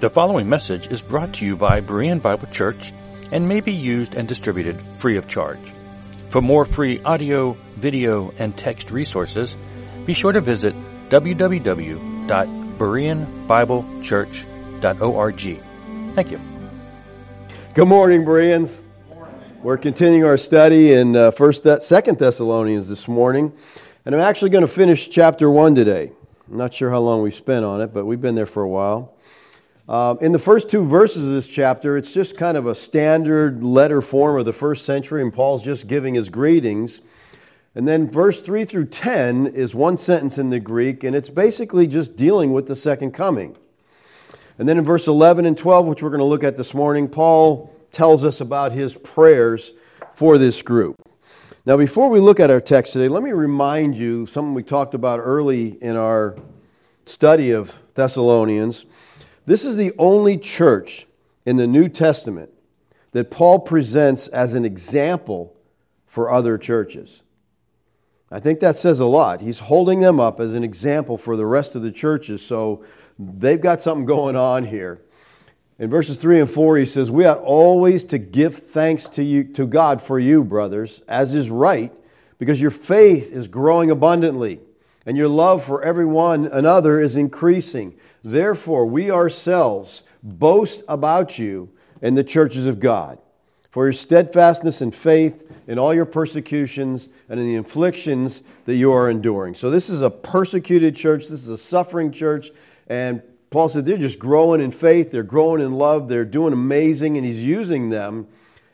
The following message is brought to you by Berean Bible Church and may be used and distributed free of charge. For more free audio, video, and text resources, be sure to visit www.bereanbiblechurch.org. Thank you. Good morning, Bereans. We're continuing our study in uh, First, Second Thessalonians this morning, and I'm actually going to finish chapter one today. I'm not sure how long we've spent on it, but we've been there for a while. Um, in the first two verses of this chapter, it's just kind of a standard letter form of the first century, and Paul's just giving his greetings. And then verse 3 through 10 is one sentence in the Greek, and it's basically just dealing with the second coming. And then in verse 11 and 12, which we're going to look at this morning, Paul tells us about his prayers for this group. Now, before we look at our text today, let me remind you something we talked about early in our study of Thessalonians. This is the only church in the New Testament that Paul presents as an example for other churches. I think that says a lot. He's holding them up as an example for the rest of the churches, so they've got something going on here. In verses 3 and 4, he says, We ought always to give thanks to, you, to God for you, brothers, as is right, because your faith is growing abundantly, and your love for everyone another is increasing Therefore, we ourselves boast about you in the churches of God for your steadfastness and faith in all your persecutions and in the afflictions that you are enduring. So, this is a persecuted church, this is a suffering church, and Paul said they're just growing in faith, they're growing in love, they're doing amazing, and he's using them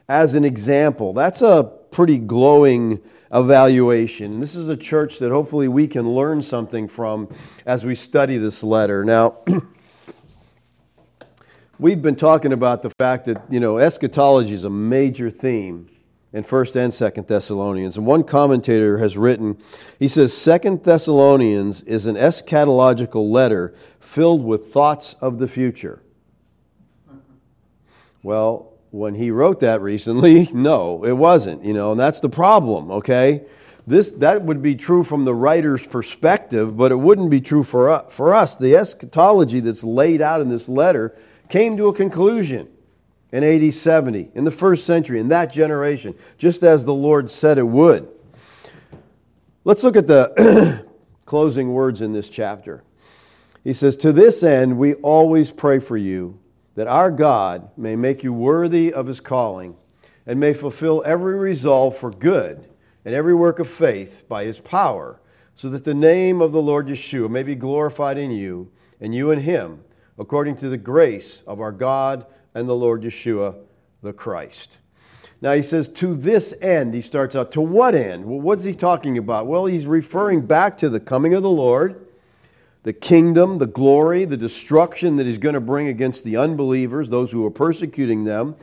as an example. That's a pretty glowing evaluation. This is a church that hopefully we can learn something from as we study this letter. Now, we've been talking about the fact that, you know, eschatology is a major theme in 1st and 2nd Thessalonians. And one commentator has written, he says, 2nd Thessalonians is an eschatological letter filled with thoughts of the future. Well, when he wrote that recently, no, it wasn't, you know, and that's the problem, okay? This that would be true from the writer's perspective, but it wouldn't be true for us. For us, the eschatology that's laid out in this letter came to a conclusion in AD 70, in the first century, in that generation, just as the Lord said it would. Let's look at the closing words in this chapter. He says, To this end, we always pray for you that our God may make you worthy of his calling and may fulfill every resolve for good and every work of faith by his power, so that the name of the Lord Yeshua may be glorified in you and you in him, according to the grace of our God and the Lord Yeshua the Christ. Now he says, to this end, he starts out, to what end? Well, what's he talking about? Well, he's referring back to the coming of the Lord the kingdom, the glory, the destruction that he's going to bring against the unbelievers, those who are persecuting them,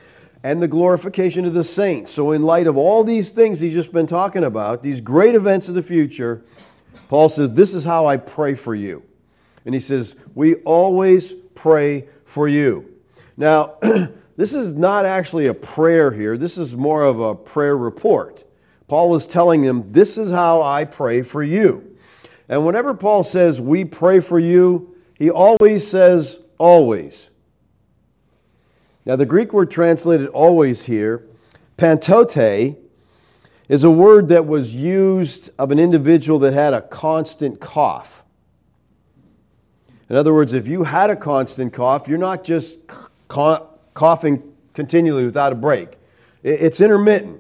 and the glorification of the saints. So, in light of all these things he's just been talking about, these great events of the future, Paul says, This is how I pray for you. And he says, We always pray for you. Now, this is not actually a prayer here, this is more of a prayer report. Paul is telling them, This is how I pray for you. And whenever Paul says, we pray for you, he always says, always. Now, the Greek word translated always here, pantote, is a word that was used of an individual that had a constant cough. In other words, if you had a constant cough, you're not just coughing continually without a break, it's intermittent.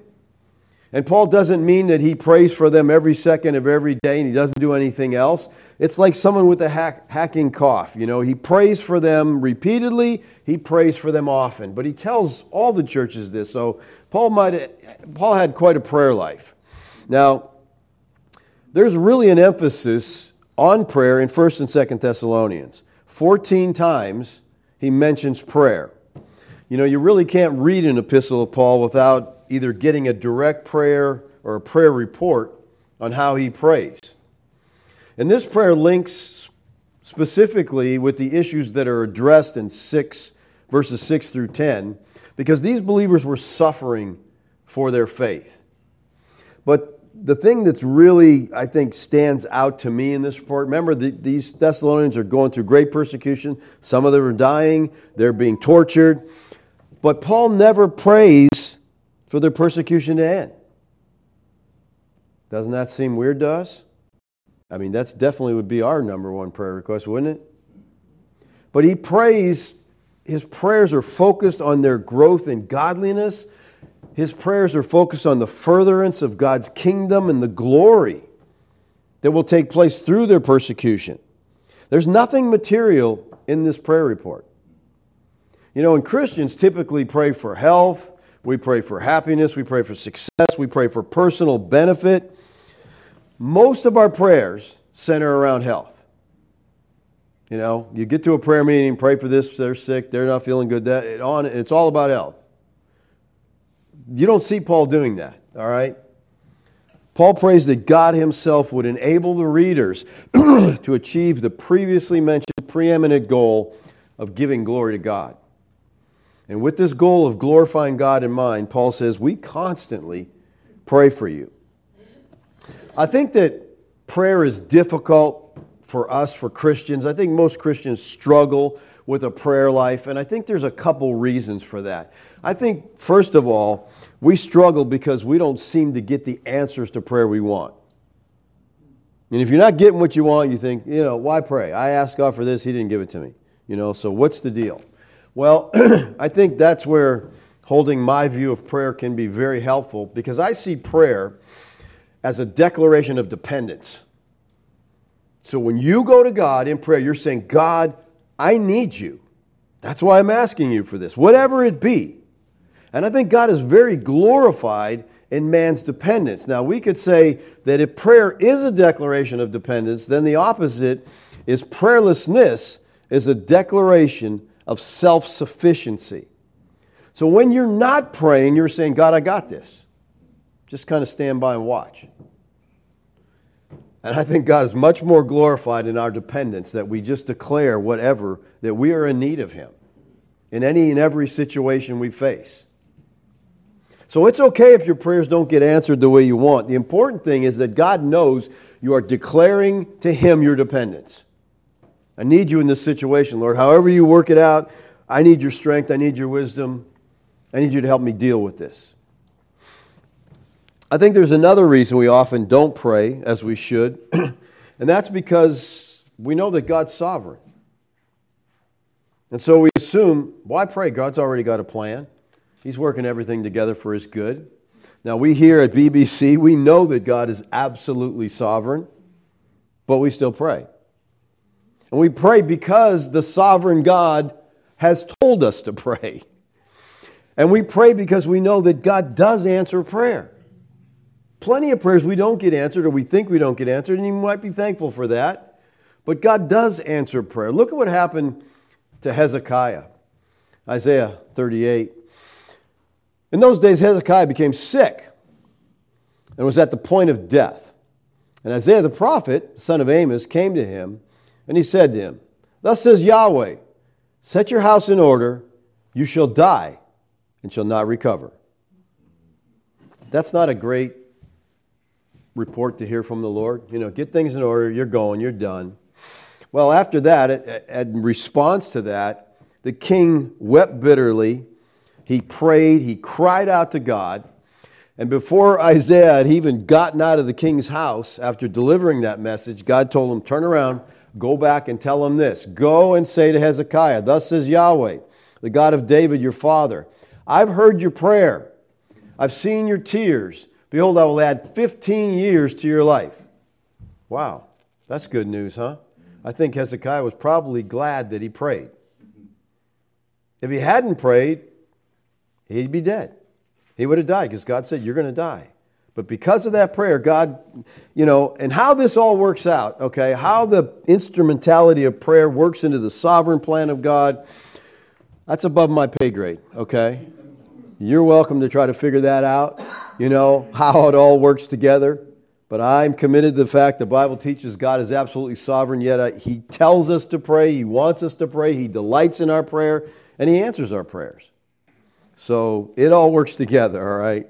And Paul doesn't mean that he prays for them every second of every day and he doesn't do anything else. It's like someone with a hack, hacking cough. You know, he prays for them repeatedly, he prays for them often. But he tells all the churches this. So Paul might Paul had quite a prayer life. Now, there's really an emphasis on prayer in 1st and 2nd Thessalonians. 14 times he mentions prayer. You know, you really can't read an epistle of Paul without either getting a direct prayer or a prayer report on how he prays. And this prayer links specifically with the issues that are addressed in 6 verses 6 through 10 because these believers were suffering for their faith. But the thing that's really, I think, stands out to me in this report remember, the, these Thessalonians are going through great persecution. Some of them are dying, they're being tortured. But Paul never prays for their persecution to end. Doesn't that seem weird to us? I mean, that's definitely would be our number one prayer request, wouldn't it? But he prays, his prayers are focused on their growth in godliness his prayers are focused on the furtherance of God's kingdom and the glory that will take place through their persecution. There's nothing material in this prayer report. You know, and Christians typically pray for health, we pray for happiness, we pray for success, we pray for personal benefit. Most of our prayers center around health. You know, you get to a prayer meeting, pray for this, they're sick, they're not feeling good, that it on it's all about health. You don't see Paul doing that, all right? Paul prays that God himself would enable the readers to achieve the previously mentioned preeminent goal of giving glory to God. And with this goal of glorifying God in mind, Paul says, we constantly pray for you. I think that prayer is difficult for us, for Christians. I think most Christians struggle with a prayer life, and I think there's a couple reasons for that. I think, first of all, we struggle because we don't seem to get the answers to prayer we want. And if you're not getting what you want, you think, you know, why pray? I asked God for this, He didn't give it to me. You know, so what's the deal? Well, I think that's where holding my view of prayer can be very helpful because I see prayer as a declaration of dependence. So when you go to God in prayer, you're saying, God, I need you. That's why I'm asking you for this, whatever it be. And I think God is very glorified in man's dependence. Now, we could say that if prayer is a declaration of dependence, then the opposite is prayerlessness is a declaration of self sufficiency. So when you're not praying, you're saying, God, I got this. Just kind of stand by and watch. And I think God is much more glorified in our dependence that we just declare whatever, that we are in need of Him in any and every situation we face. So it's okay if your prayers don't get answered the way you want. The important thing is that God knows you are declaring to Him your dependence. I need you in this situation, Lord. However you work it out, I need your strength. I need your wisdom. I need you to help me deal with this. I think there's another reason we often don't pray as we should, and that's because we know that God's sovereign. And so we assume, why pray? God's already got a plan. He's working everything together for his good. Now, we here at BBC, we know that God is absolutely sovereign, but we still pray. And we pray because the sovereign God has told us to pray. And we pray because we know that God does answer prayer. Plenty of prayers we don't get answered or we think we don't get answered, and you might be thankful for that. But God does answer prayer. Look at what happened to Hezekiah. Isaiah 38. In those days, Hezekiah became sick and was at the point of death. And Isaiah the prophet, son of Amos, came to him, and he said to him, Thus says Yahweh, Set your house in order, you shall die and shall not recover. That's not a great report to hear from the Lord. You know, get things in order, you're going, you're done. Well, after that, in response to that, the king wept bitterly he prayed, he cried out to God. And before Isaiah had even gotten out of the king's house after delivering that message, God told him, Turn around, go back and tell him this. Go and say to Hezekiah, Thus says Yahweh, the God of David your father, I've heard your prayer, I've seen your tears. Behold, I will add 15 years to your life. Wow, that's good news, huh? I think Hezekiah was probably glad that he prayed. If he hadn't prayed, he'd be dead. He would have died because God said, You're going to die. But because of that prayer, God, you know, and how this all works out, okay, how the instrumentality of prayer works into the sovereign plan of God, that's above my pay grade, okay? You're welcome to try to figure that out, you know, how it all works together. But I'm committed to the fact the Bible teaches God is absolutely sovereign, yet uh, He tells us to pray, He wants us to pray, He delights in our prayer, and He answers our prayers. So it all works together, all right?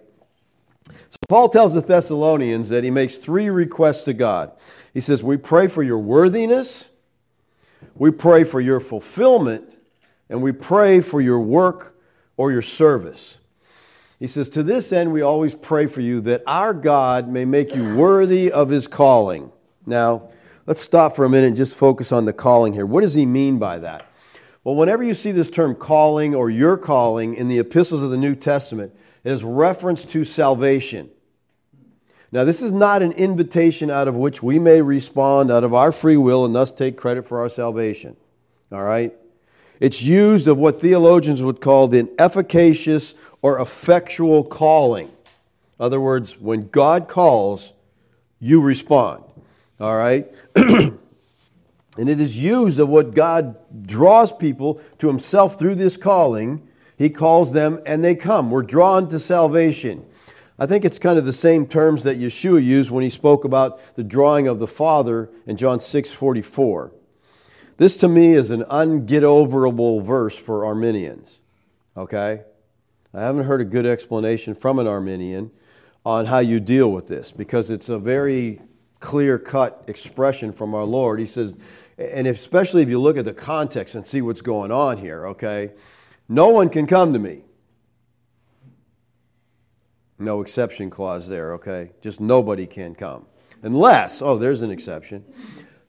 So Paul tells the Thessalonians that he makes three requests to God. He says, We pray for your worthiness, we pray for your fulfillment, and we pray for your work or your service. He says, To this end, we always pray for you that our God may make you worthy of his calling. Now, let's stop for a minute and just focus on the calling here. What does he mean by that? Well, whenever you see this term calling or your calling in the epistles of the New Testament, it is reference to salvation. Now, this is not an invitation out of which we may respond out of our free will and thus take credit for our salvation. All right? It's used of what theologians would call the efficacious or effectual calling. In other words, when God calls, you respond. All right? and it is used of what God draws people to Himself through this calling. He calls them and they come. We're drawn to salvation. I think it's kind of the same terms that Yeshua used when he spoke about the drawing of the Father in John 6:44. This to me is an ungetoverable verse for Arminians. Okay? I haven't heard a good explanation from an Arminian on how you deal with this because it's a very clear cut expression from our Lord. He says, and especially if you look at the context and see what's going on here, okay? No one can come to me no exception clause there, okay? Just nobody can come. Unless, oh, there's an exception.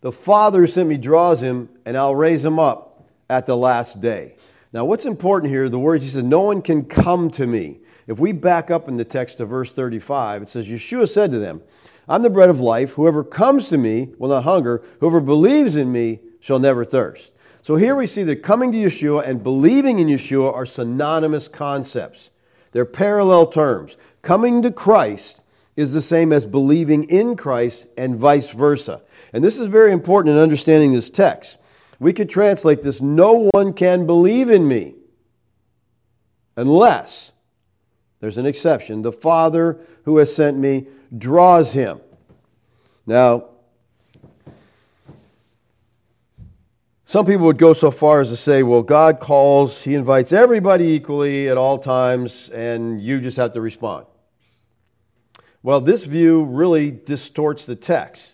The Father who sent me draws him, and I'll raise him up at the last day. Now, what's important here, the words he says, no one can come to me. If we back up in the text to verse 35, it says, Yeshua said to them, I'm the bread of life. Whoever comes to me will not hunger. Whoever believes in me shall never thirst. So here we see that coming to Yeshua and believing in Yeshua are synonymous concepts. They're parallel terms. Coming to Christ is the same as believing in Christ and vice versa. And this is very important in understanding this text. We could translate this no one can believe in me unless, there's an exception, the Father who has sent me draws him. Now, some people would go so far as to say, well, God calls, He invites everybody equally at all times, and you just have to respond. Well, this view really distorts the text.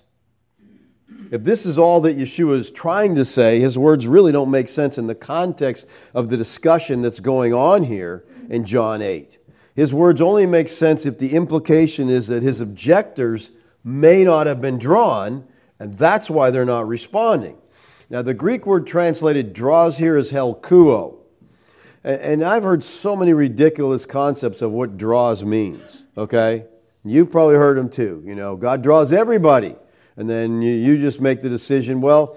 If this is all that Yeshua is trying to say, his words really don't make sense in the context of the discussion that's going on here in John 8. His words only make sense if the implication is that his objectors may not have been drawn, and that's why they're not responding. Now, the Greek word translated draws here is helkuo. And I've heard so many ridiculous concepts of what draws means, okay? You've probably heard them too. You know, God draws everybody. And then you, you just make the decision, well,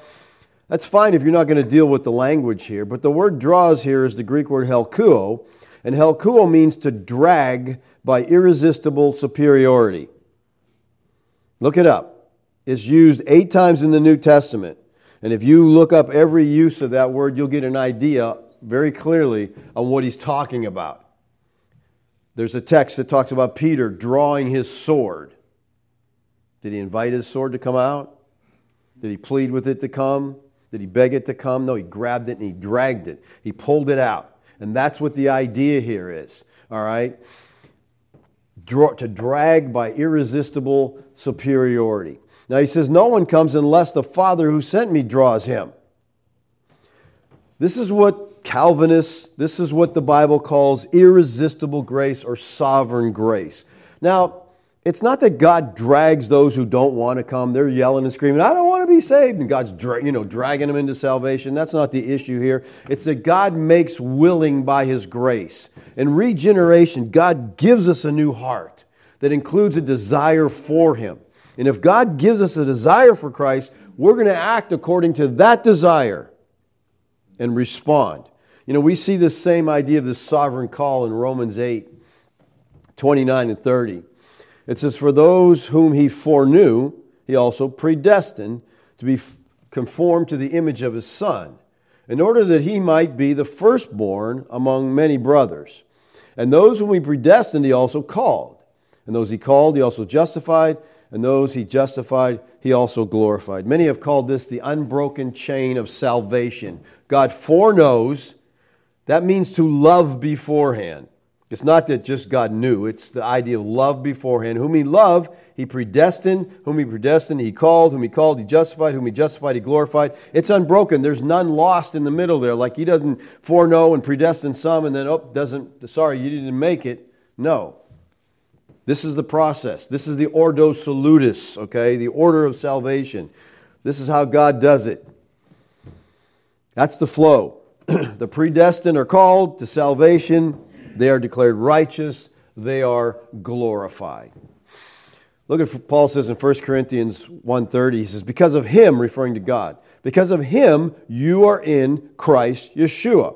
that's fine if you're not going to deal with the language here. But the word draws here is the Greek word helkuo. And helkuo means to drag by irresistible superiority. Look it up. It's used eight times in the New Testament. And if you look up every use of that word, you'll get an idea very clearly on what he's talking about. There's a text that talks about Peter drawing his sword. Did he invite his sword to come out? Did he plead with it to come? Did he beg it to come? No, he grabbed it and he dragged it. He pulled it out. And that's what the idea here is. All right? Draw, to drag by irresistible superiority. Now he says, No one comes unless the Father who sent me draws him. This is what Calvinists, this is what the Bible calls irresistible grace or sovereign grace. Now, it's not that God drags those who don't want to come. They're yelling and screaming, I don't want to be saved. And God's you know, dragging them into salvation. That's not the issue here. It's that God makes willing by His grace. In regeneration, God gives us a new heart that includes a desire for Him. And if God gives us a desire for Christ, we're going to act according to that desire and respond. You know, we see this same idea of the sovereign call in Romans 8 29 and 30. It says, For those whom he foreknew, he also predestined to be conformed to the image of his Son, in order that he might be the firstborn among many brothers. And those whom he predestined, he also called. And those he called, he also justified. And those he justified, he also glorified. Many have called this the unbroken chain of salvation. God foreknows that means to love beforehand. It's not that just God knew, it's the idea of love beforehand. Whom he loved, he predestined. Whom he predestined, he called. Whom he called, he justified. Whom he justified, he glorified. It's unbroken. There's none lost in the middle there. Like he doesn't foreknow and predestine some and then, oh, doesn't, sorry, you didn't make it. No. This is the process. This is the ordo salutis, okay? The order of salvation. This is how God does it. That's the flow. the predestined are called to salvation they are declared righteous. They are glorified. Look at what Paul says in 1 Corinthians 1:30. He says, "Because of him, referring to God, because of him you are in Christ Yeshua,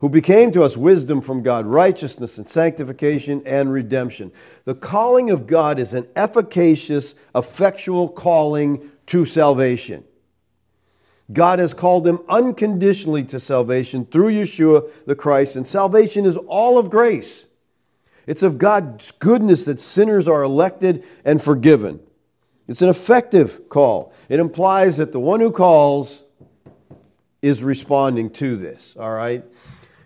who became to us wisdom from God, righteousness and sanctification and redemption." The calling of God is an efficacious, effectual calling to salvation. God has called them unconditionally to salvation through Yeshua the Christ, and salvation is all of grace. It's of God's goodness that sinners are elected and forgiven. It's an effective call. It implies that the one who calls is responding to this, all right?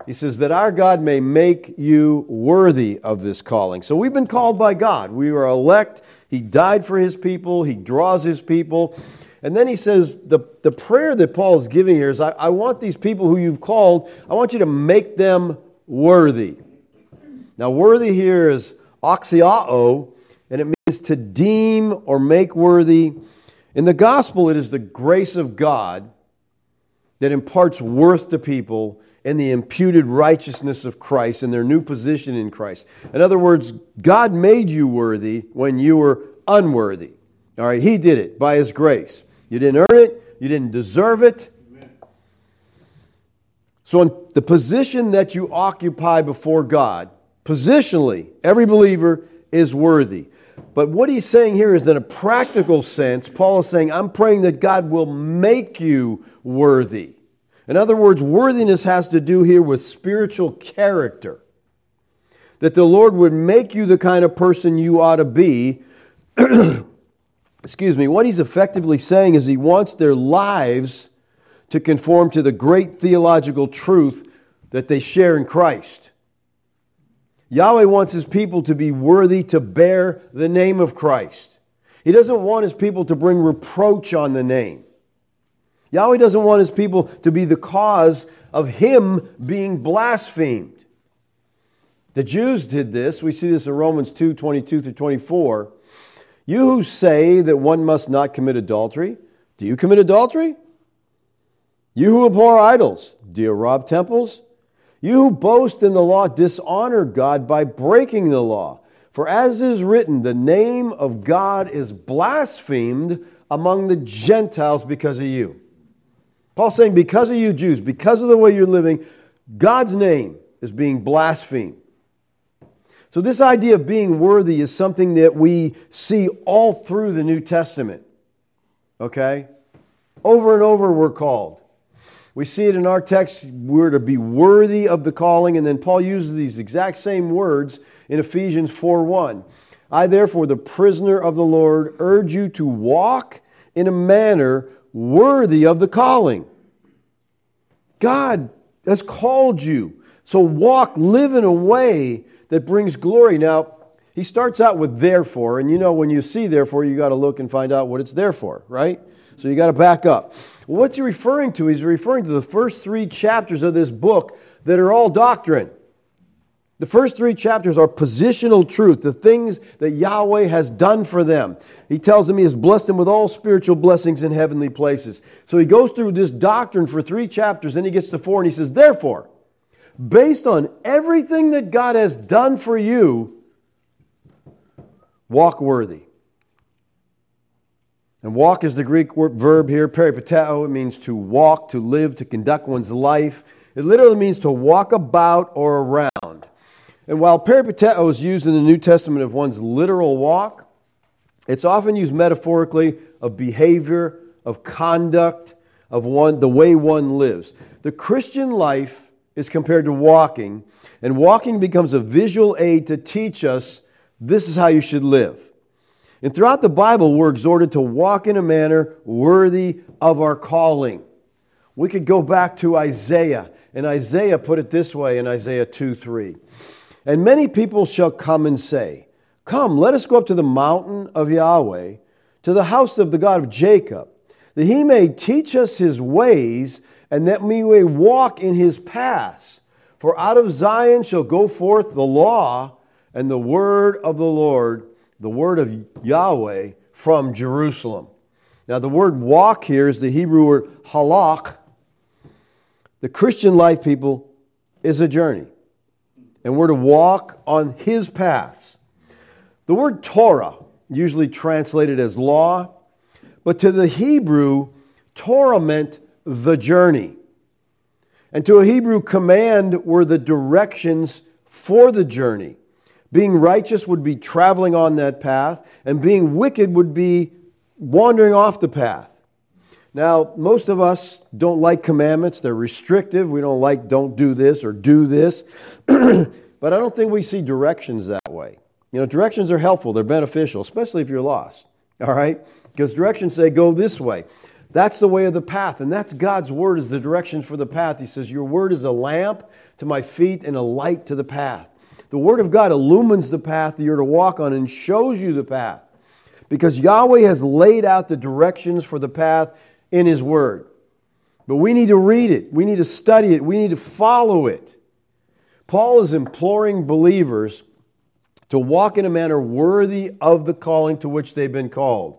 He says that our God may make you worthy of this calling. So we've been called by God. We are elect. He died for his people, he draws his people. And then he says, the, the prayer that Paul is giving here is, I, I want these people who you've called, I want you to make them worthy. Now, worthy here is axiao, and it means to deem or make worthy. In the gospel, it is the grace of God that imparts worth to people in the imputed righteousness of Christ and their new position in Christ. In other words, God made you worthy when you were unworthy. All right, He did it by His grace. You didn't earn it, you didn't deserve it. So, in the position that you occupy before God, positionally, every believer is worthy. But what he's saying here is in a practical sense, Paul is saying, I'm praying that God will make you worthy. In other words, worthiness has to do here with spiritual character. That the Lord would make you the kind of person you ought to be excuse me, what he's effectively saying is he wants their lives to conform to the great theological truth that they share in Christ. Yahweh wants his people to be worthy to bear the name of Christ. He doesn't want his people to bring reproach on the name. Yahweh doesn't want his people to be the cause of him being blasphemed. The Jews did this. We see this in Romans 2 22 through 24. You who say that one must not commit adultery, do you commit adultery? You who abhor idols, do you rob temples? You who boast in the law dishonor God by breaking the law. For as is written, the name of God is blasphemed among the Gentiles because of you. Paul's saying, because of you Jews, because of the way you're living, God's name is being blasphemed. So, this idea of being worthy is something that we see all through the New Testament. Okay? Over and over, we're called. We see it in our text, we're to be worthy of the calling, and then Paul uses these exact same words in Ephesians 4 1. I, therefore, the prisoner of the Lord, urge you to walk in a manner worthy of the calling. God has called you. So walk, live in a way that brings glory. Now, he starts out with therefore, and you know when you see therefore, you got to look and find out what it's there for, right? So you got to back up. What's he referring to? He's referring to the first three chapters of this book that are all doctrine. The first three chapters are positional truth, the things that Yahweh has done for them. He tells them he has blessed them with all spiritual blessings in heavenly places. So he goes through this doctrine for three chapters, then he gets to four and he says, Therefore, based on everything that God has done for you, walk worthy. And walk is the Greek word, verb here, peripateo. It means to walk, to live, to conduct one's life. It literally means to walk about or around. And while peripateo is used in the New Testament of one's literal walk, it's often used metaphorically of behavior, of conduct, of one, the way one lives. The Christian life is compared to walking, and walking becomes a visual aid to teach us this is how you should live. And throughout the Bible, we're exhorted to walk in a manner worthy of our calling. We could go back to Isaiah, and Isaiah put it this way in Isaiah 2 3. And many people shall come and say, Come, let us go up to the mountain of Yahweh, to the house of the God of Jacob, that he may teach us his ways, and that we may walk in his paths. For out of Zion shall go forth the law and the word of the Lord, the word of Yahweh from Jerusalem. Now, the word walk here is the Hebrew word halach. The Christian life, people, is a journey. And we're to walk on his paths. The word Torah, usually translated as law, but to the Hebrew, Torah meant the journey. And to a Hebrew, command were the directions for the journey. Being righteous would be traveling on that path, and being wicked would be wandering off the path. Now, most of us don't like commandments. They're restrictive. We don't like don't do this or do this. but I don't think we see directions that way. You know, directions are helpful, they're beneficial, especially if you're lost. All right? Because directions say go this way. That's the way of the path, and that's God's word is the direction for the path. He says, Your word is a lamp to my feet and a light to the path. The word of God illumines the path that you're to walk on and shows you the path. Because Yahweh has laid out the directions for the path in His Word. But we need to read it, we need to study it, we need to follow it. Paul is imploring believers to walk in a manner worthy of the calling to which they've been called.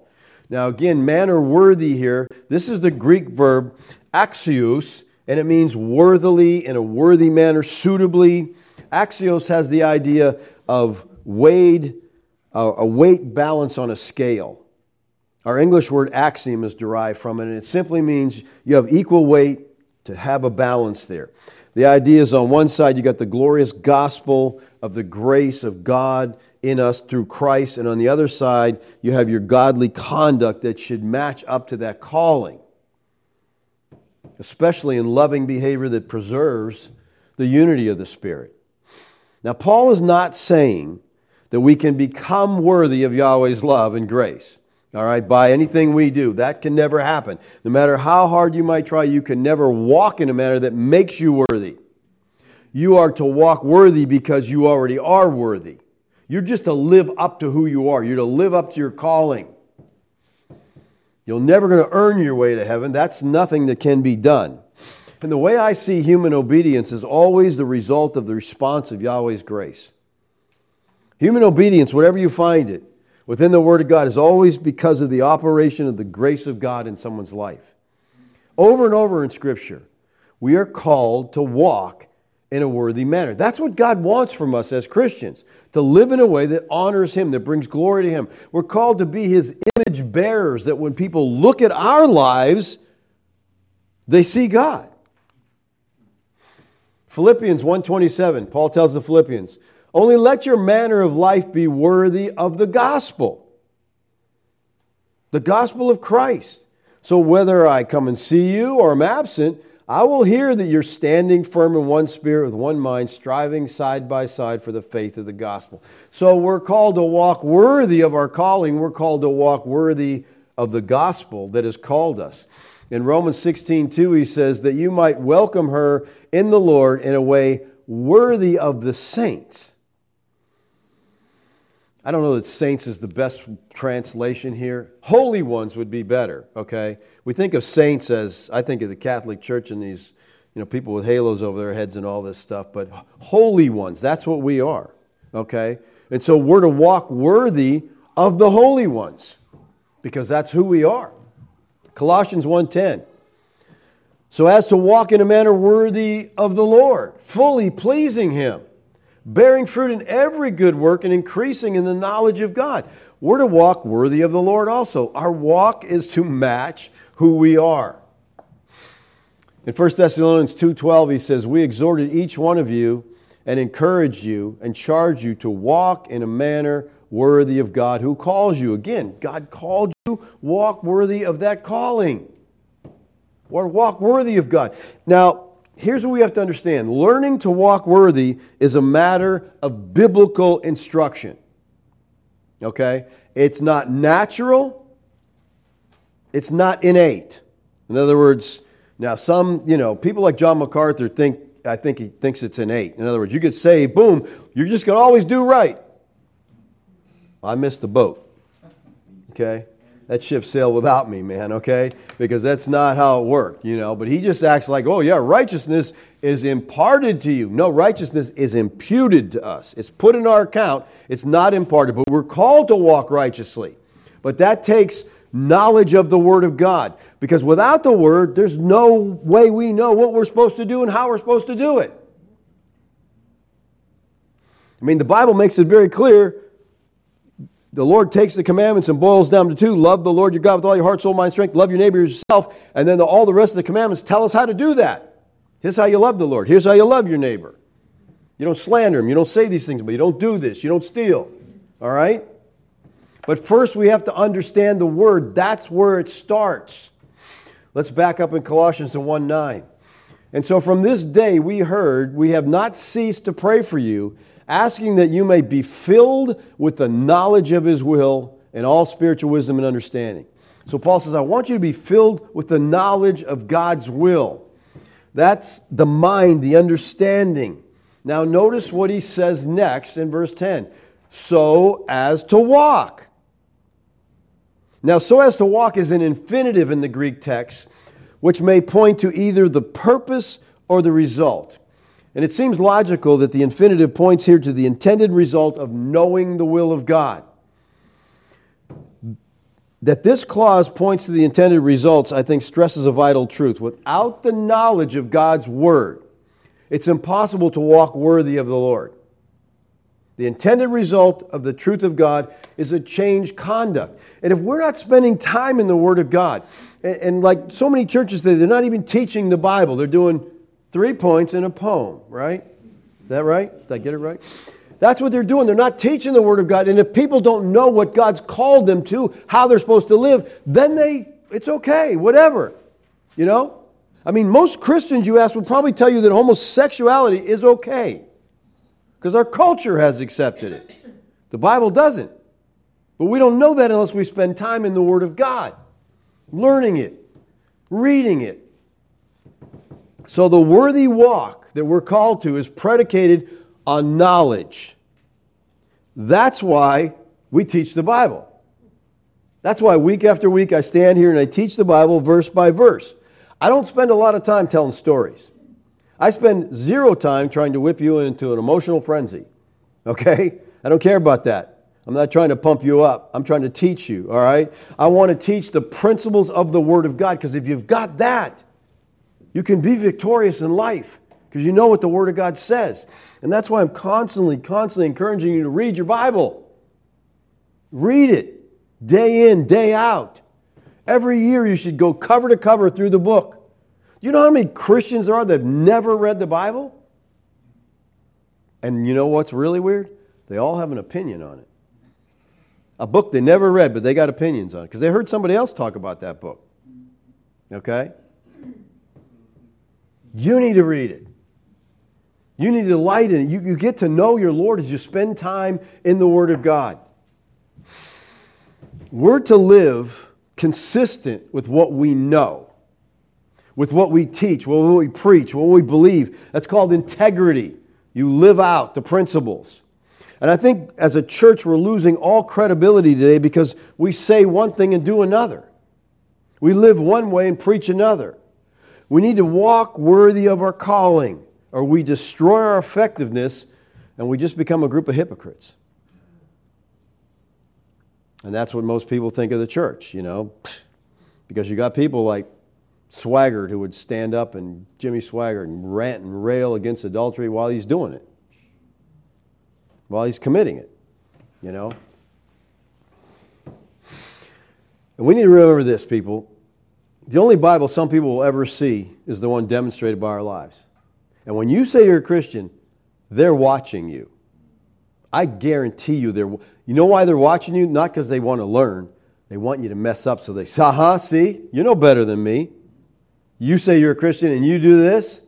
Now, again, manner worthy here, this is the Greek verb axios, and it means worthily, in a worthy manner, suitably. Axios has the idea of weighed, uh, a weight balance on a scale. Our English word axiom is derived from it, and it simply means you have equal weight to have a balance there. The idea is on one side, you got the glorious gospel of the grace of God in us through Christ, and on the other side, you have your godly conduct that should match up to that calling, especially in loving behavior that preserves the unity of the Spirit. Now, Paul is not saying that we can become worthy of Yahweh's love and grace. All right, by anything we do. That can never happen. No matter how hard you might try, you can never walk in a manner that makes you worthy. You are to walk worthy because you already are worthy. You're just to live up to who you are. You're to live up to your calling. You're never going to earn your way to heaven. That's nothing that can be done. And the way I see human obedience is always the result of the response of Yahweh's grace. Human obedience, whatever you find it, within the Word of God is always because of the operation of the grace of God in someone's life. Over and over in Scripture, we are called to walk in a worthy manner. That's what God wants from us as Christians to live in a way that honors Him, that brings glory to Him. We're called to be His image bearers, that when people look at our lives, they see God. Philippians 1:27 Paul tells the Philippians only let your manner of life be worthy of the gospel. The gospel of Christ. So whether I come and see you or am absent, I will hear that you're standing firm in one spirit with one mind, striving side by side for the faith of the gospel. So we're called to walk worthy of our calling. We're called to walk worthy of the gospel that has called us. In Romans 16:2 he says that you might welcome her in the Lord in a way worthy of the saints. I don't know that saints is the best translation here. Holy ones would be better, okay? We think of saints as, I think of the Catholic Church and these, you know, people with halos over their heads and all this stuff, but holy ones, that's what we are, okay? And so we're to walk worthy of the holy ones because that's who we are. Colossians 1:10. So as to walk in a manner worthy of the Lord, fully pleasing him bearing fruit in every good work and increasing in the knowledge of God. We're to walk worthy of the Lord also. Our walk is to match who we are. In 1 Thessalonians 2:12 he says, "We exhorted each one of you and encouraged you and charged you to walk in a manner worthy of God who calls you." Again, God called you, walk worthy of that calling. Or walk worthy of God. Now, here's what we have to understand learning to walk worthy is a matter of biblical instruction. Okay? It's not natural, it's not innate. In other words, now some, you know, people like John MacArthur think I think he thinks it's innate. In other words, you could say, boom, you're just going to always do right. I missed the boat. Okay? That ship sailed without me, man, okay? Because that's not how it worked, you know. But he just acts like, oh, yeah, righteousness is imparted to you. No, righteousness is imputed to us. It's put in our account. It's not imparted. But we're called to walk righteously. But that takes knowledge of the Word of God. Because without the Word, there's no way we know what we're supposed to do and how we're supposed to do it. I mean, the Bible makes it very clear. The Lord takes the commandments and boils down to two love the Lord your God with all your heart, soul, mind, strength, love your neighbor yourself, and then the, all the rest of the commandments tell us how to do that. Here's how you love the Lord. Here's how you love your neighbor. You don't slander him. You don't say these things, but you don't do this. You don't steal. All right? But first, we have to understand the word. That's where it starts. Let's back up in Colossians to 1 9. And so from this day we heard, we have not ceased to pray for you, asking that you may be filled with the knowledge of his will and all spiritual wisdom and understanding. So Paul says, I want you to be filled with the knowledge of God's will. That's the mind, the understanding. Now, notice what he says next in verse 10 so as to walk. Now, so as to walk is an infinitive in the Greek text, which may point to either the purpose or the result. And it seems logical that the infinitive points here to the intended result of knowing the will of God. That this clause points to the intended results, I think, stresses a vital truth. Without the knowledge of God's Word, it's impossible to walk worthy of the Lord. The intended result of the truth of God is a changed conduct. And if we're not spending time in the Word of God, and, like so many churches they're not even teaching the Bible. They're doing three points in a poem, right? Is that right? Did I get it right? That's what they're doing. They're not teaching the Word of God. And if people don't know what God's called them to, how they're supposed to live, then they, it's okay, whatever. You know? I mean, most Christians you ask will probably tell you that homosexuality is okay because our culture has accepted it. The Bible doesn't. But we don't know that unless we spend time in the Word of God, learning it, reading it. So the worthy walk that we're called to is predicated on knowledge. That's why we teach the Bible. That's why week after week I stand here and I teach the Bible verse by verse. I don't spend a lot of time telling stories. I spend zero time trying to whip you into an emotional frenzy. Okay? I don't care about that. I'm not trying to pump you up. I'm trying to teach you, all right? I want to teach the principles of the Word of God because if you've got that, you can be victorious in life because you know what the Word of God says. And that's why I'm constantly, constantly encouraging you to read your Bible. Read it day in, day out. Every year you should go cover to cover through the book. You know how many Christians there are that have never read the Bible? And you know what's really weird? They all have an opinion on it. A book they never read, but they got opinions on it because they heard somebody else talk about that book. Okay? You need to read it. You need to delight in it. You, you get to know your Lord as you spend time in the Word of God. We're to live consistent with what we know with what we teach, what we preach, what we believe. That's called integrity. You live out the principles. And I think as a church, we're losing all credibility today because we say one thing and do another. We live one way and preach another. We need to walk worthy of our calling, or we destroy our effectiveness and we just become a group of hypocrites. And that's what most people think of the church, you know, because you got people like Swaggart who would stand up and Jimmy Swaggart and rant and rail against adultery while he's doing it, while he's committing it, you know. And we need to remember this, people. The only Bible some people will ever see is the one demonstrated by our lives. And when you say you're a Christian, they're watching you. I guarantee you they're. You know why they're watching you? Not because they want to learn. They want you to mess up so they say, uh-huh, see, you know better than me. You say you're a Christian and you do this?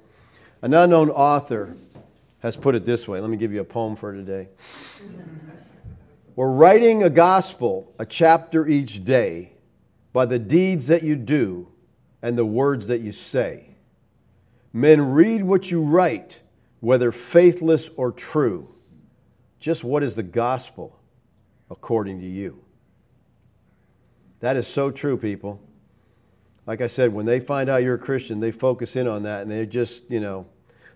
An unknown author has put it this way. Let me give you a poem for today. We're writing a gospel, a chapter each day, by the deeds that you do and the words that you say. Men read what you write, whether faithless or true. Just what is the gospel according to you? That is so true, people. Like I said, when they find out you're a Christian, they focus in on that and they just, you know,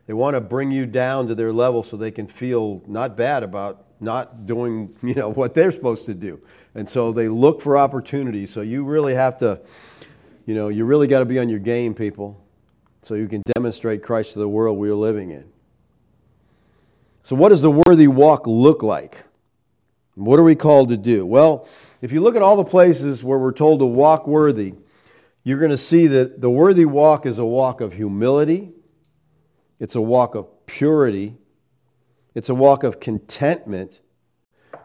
they want to bring you down to their level so they can feel not bad about not doing, you know, what they're supposed to do. And so they look for opportunities. So you really have to, you know, you really got to be on your game, people, so you can demonstrate Christ to the world we are living in. So what does the worthy walk look like? What are we called to do? Well, if you look at all the places where we're told to walk worthy, you're going to see that the worthy walk is a walk of humility, it's a walk of purity, it's a walk of contentment.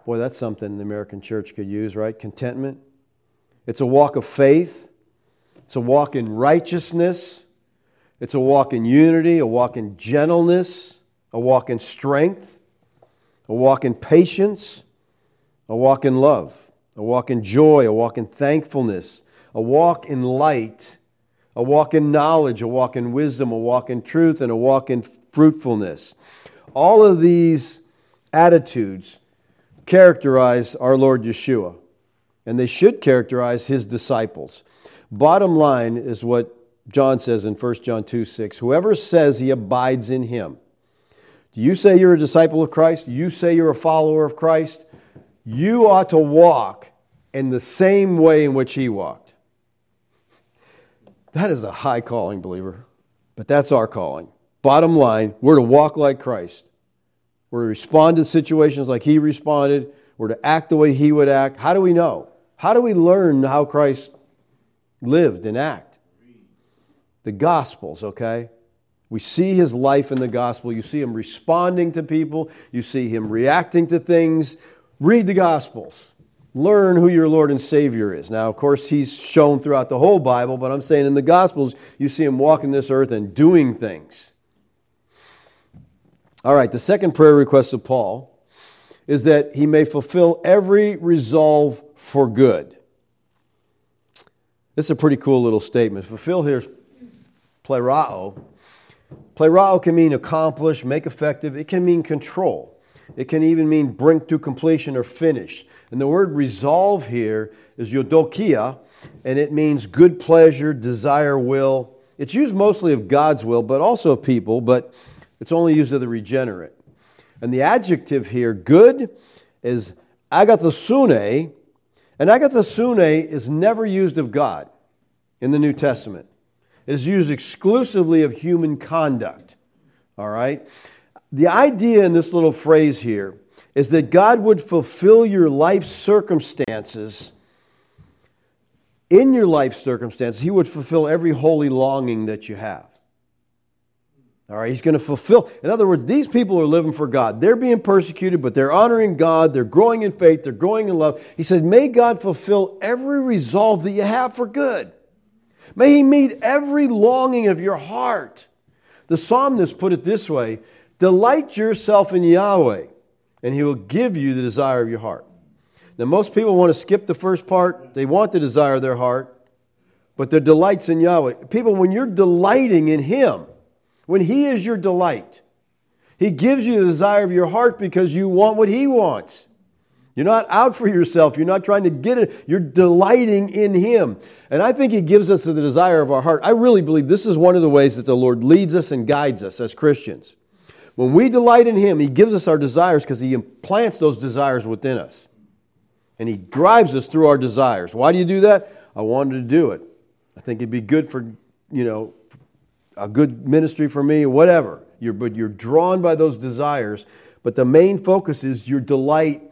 Boy, that's something the American church could use, right? Contentment. It's a walk of faith. It's a walk in righteousness. It's a walk in unity, a walk in gentleness, a walk in strength, a walk in patience, a walk in love, a walk in joy, a walk in thankfulness, a walk in light, a walk in knowledge, a walk in wisdom, a walk in truth, and a walk in fruitfulness. All of these attitudes characterize our Lord Yeshua, and they should characterize his disciples. Bottom line is what John says in 1 John 2 6. Whoever says he abides in him. Do you say you're a disciple of Christ? You say you're a follower of Christ? You ought to walk in the same way in which he walked. That is a high calling, believer. But that's our calling. Bottom line, we're to walk like Christ. We're to respond to situations like he responded. We're to act the way he would act. How do we know? How do we learn how Christ lived and act? The Gospels, okay? We see his life in the Gospel. You see him responding to people, you see him reacting to things. Read the Gospels. Learn who your Lord and Savior is. Now, of course, he's shown throughout the whole Bible, but I'm saying in the Gospels, you see him walking this earth and doing things. All right, the second prayer request of Paul is that he may fulfill every resolve for good. This is a pretty cool little statement. Fulfill here is pleroo. Pleroo can mean accomplish, make effective. It can mean control. It can even mean bring to completion or finish. And the word resolve here is eudokia, and it means good pleasure, desire, will. It's used mostly of God's will, but also of people, but it's only used of the regenerate. And the adjective here, good, is agathosune, and agathosune is never used of God in the New Testament. It is used exclusively of human conduct. All right? The idea in this little phrase here is that God would fulfill your life circumstances. In your life circumstances, He would fulfill every holy longing that you have. All right, He's going to fulfill. In other words, these people are living for God. They're being persecuted, but they're honoring God. They're growing in faith. They're growing in love. He says, May God fulfill every resolve that you have for good. May He meet every longing of your heart. The psalmist put it this way Delight yourself in Yahweh, and He will give you the desire of your heart. Now, most people want to skip the first part. They want the desire of their heart, but their delight's in Yahweh. People, when you're delighting in Him, when He is your delight, He gives you the desire of your heart because you want what He wants. You're not out for yourself. You're not trying to get it. You're delighting in Him. And I think He gives us the desire of our heart. I really believe this is one of the ways that the Lord leads us and guides us as Christians. When we delight in Him, He gives us our desires because He implants those desires within us. And He drives us through our desires. Why do you do that? I wanted to do it. I think it'd be good for, you know, a good ministry for me, whatever. You're, but you're drawn by those desires. But the main focus is your delight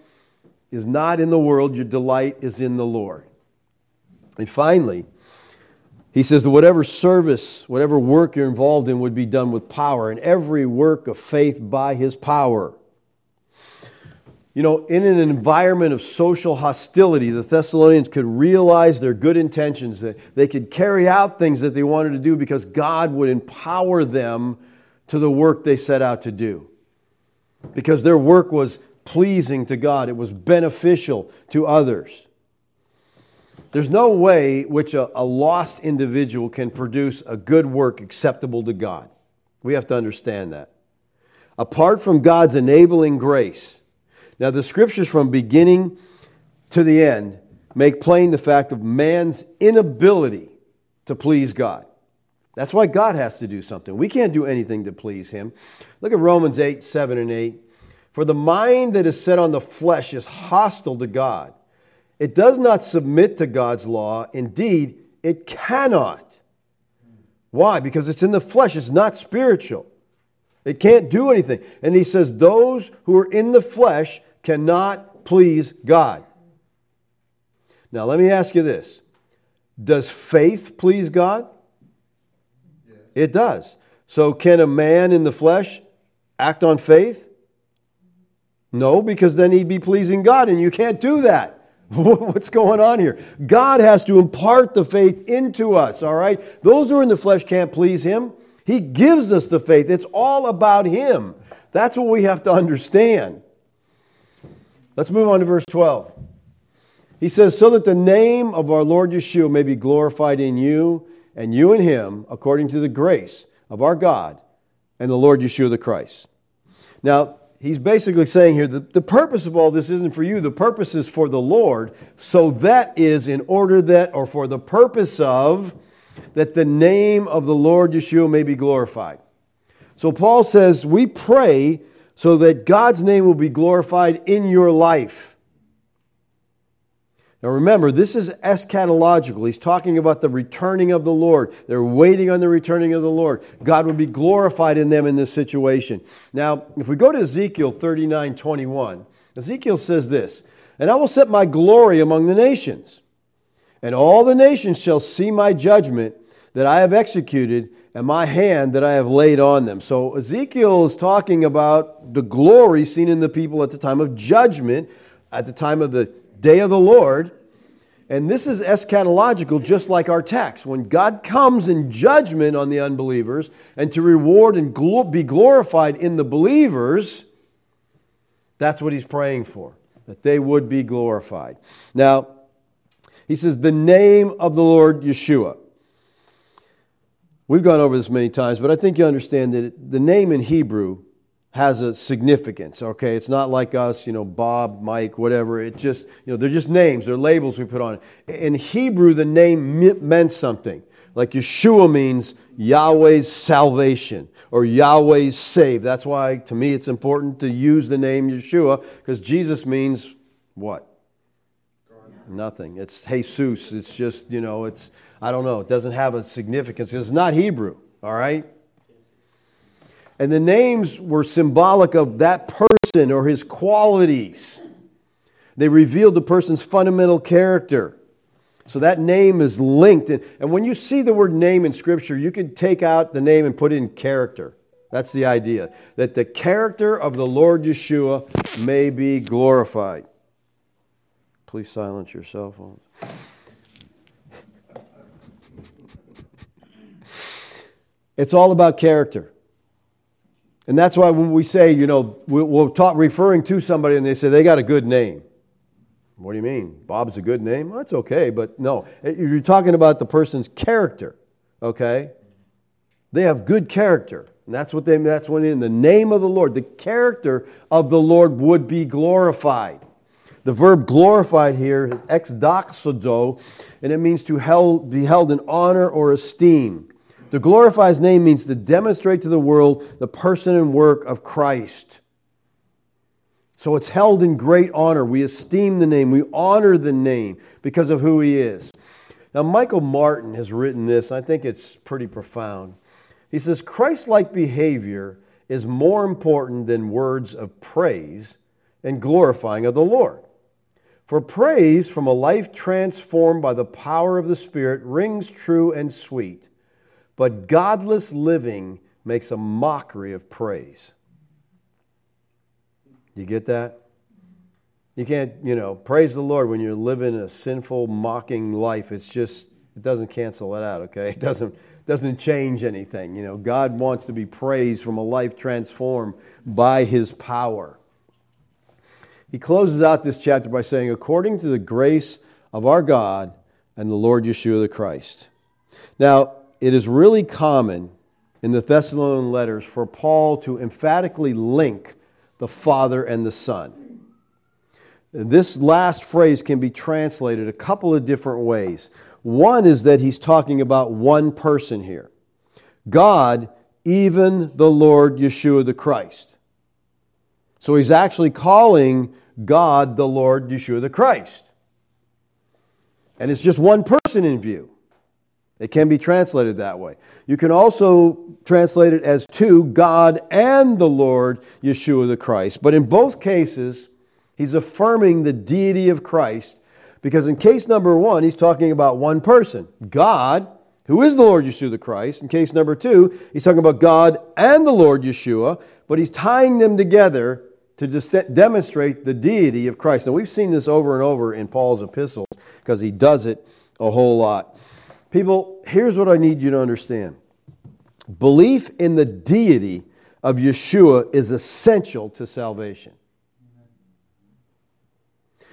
is not in the world, your delight is in the Lord. And finally, he says that whatever service, whatever work you're involved in would be done with power, and every work of faith by his power. You know, in an environment of social hostility, the Thessalonians could realize their good intentions, that they could carry out things that they wanted to do because God would empower them to the work they set out to do. Because their work was pleasing to God, it was beneficial to others. There's no way which a, a, lost individual can produce a good work acceptable to God. We have to understand that. Apart from God's enabling grace. Now, the scriptures from beginning to the end make plain the fact of man's inability to please God. That's why God has to do something. We can't do anything to please Him. Look at Romans 8, 7 and 8. For the mind that is set on the flesh is hostile to God. It does not submit to God's law. Indeed, it cannot. Why? Because it's in the flesh, it's not spiritual. It can't do anything. And he says, Those who are in the flesh cannot please God. Now, let me ask you this Does faith please God? It does. So, can a man in the flesh act on faith? No, because then he'd be pleasing God, and you can't do that. What's going on here? God has to impart the faith into us, all right? Those who are in the flesh can't please Him. He gives us the faith. It's all about Him. That's what we have to understand. Let's move on to verse 12. He says, So that the name of our Lord Yeshua may be glorified in you and you in him, according to the grace of our God and the Lord Yeshua the Christ. Now, he's basically saying here that the purpose of all this isn't for you, the purpose is for the Lord. So that is in order that, or for the purpose of, that the name of the Lord Yeshua may be glorified. So Paul says, We pray so that God's name will be glorified in your life. Now remember, this is eschatological. He's talking about the returning of the Lord. They're waiting on the returning of the Lord. God will be glorified in them in this situation. Now, if we go to Ezekiel 39 21, Ezekiel says this And I will set my glory among the nations, and all the nations shall see my judgment that I have executed and my hand that I have laid on them. So Ezekiel is talking about the glory seen in the people at the time of judgment, at the time of the day of the Lord. And this is eschatological, just like our text. When God comes in judgment on the unbelievers and to reward and be glorified in the believers, that's what he's praying for, that they would be glorified. Now, he says, the name of the Lord Yeshua. We've gone over this many times, but I think you understand that the name in Hebrew has a significance. Okay, it's not like us, you know, Bob, Mike, whatever. It just, you know, they're just names, they're labels we put on it. In Hebrew, the name meant something. Like Yeshua means Yahweh's salvation or Yahweh's save. That's why, to me, it's important to use the name Yeshua because Jesus means what? Nothing. It's Jesus. It's just, you know, it's, I don't know, it doesn't have a significance. It's not Hebrew, all right? And the names were symbolic of that person or his qualities. They revealed the person's fundamental character. So that name is linked. And, and when you see the word name in Scripture, you can take out the name and put in character. That's the idea. That the character of the Lord Yeshua may be glorified. Please silence your cell phones. It's all about character. And that's why when we say, you know, we'll talk referring to somebody and they say they got a good name. What do you mean? Bob's a good name? Well, that's okay, but no. Eh, you're talking about the person's character, okay? They have good character. And that's what they that's when in the name of the Lord, the character of the Lord would be glorified. The verb glorified here is endoxazo, and it means to held, be held in honor or esteem. To glorify his name means to demonstrate to the world the person and work of Christ. So it's held in great honor. We esteem the name, we honor the name because of who he is. Now, Michael Martin has written this. I think it's pretty profound. He says, Christ like behavior is more important than words of praise and glorifying of the Lord. For praise from a life transformed by the power of the Spirit rings true and sweet but godless living makes a mockery of praise. You get that? You can't, you know, praise the Lord when you're living a sinful, mocking life. It's just, it doesn't cancel it out, okay? It doesn't, doesn't change anything. You know, God wants to be praised from a life transformed by His power. He closes out this chapter by saying, according to the grace of our God and the Lord Yeshua the Christ. Now, it is really common in the Thessalonian letters for Paul to emphatically link the Father and the Son. This last phrase can be translated a couple of different ways. One is that he's talking about one person here God, even the Lord Yeshua the Christ. So he's actually calling God the Lord Yeshua the Christ. And it's just one person in view. It can be translated that way. You can also translate it as two, God and the Lord Yeshua the Christ. But in both cases, he's affirming the deity of Christ because in case number one, he's talking about one person, God, who is the Lord Yeshua the Christ. In case number two, he's talking about God and the Lord Yeshua, but he's tying them together to demonstrate the deity of Christ. Now, we've seen this over and over in Paul's epistles because he does it a whole lot. People, here's what I need you to understand belief in the deity of Yeshua is essential to salvation.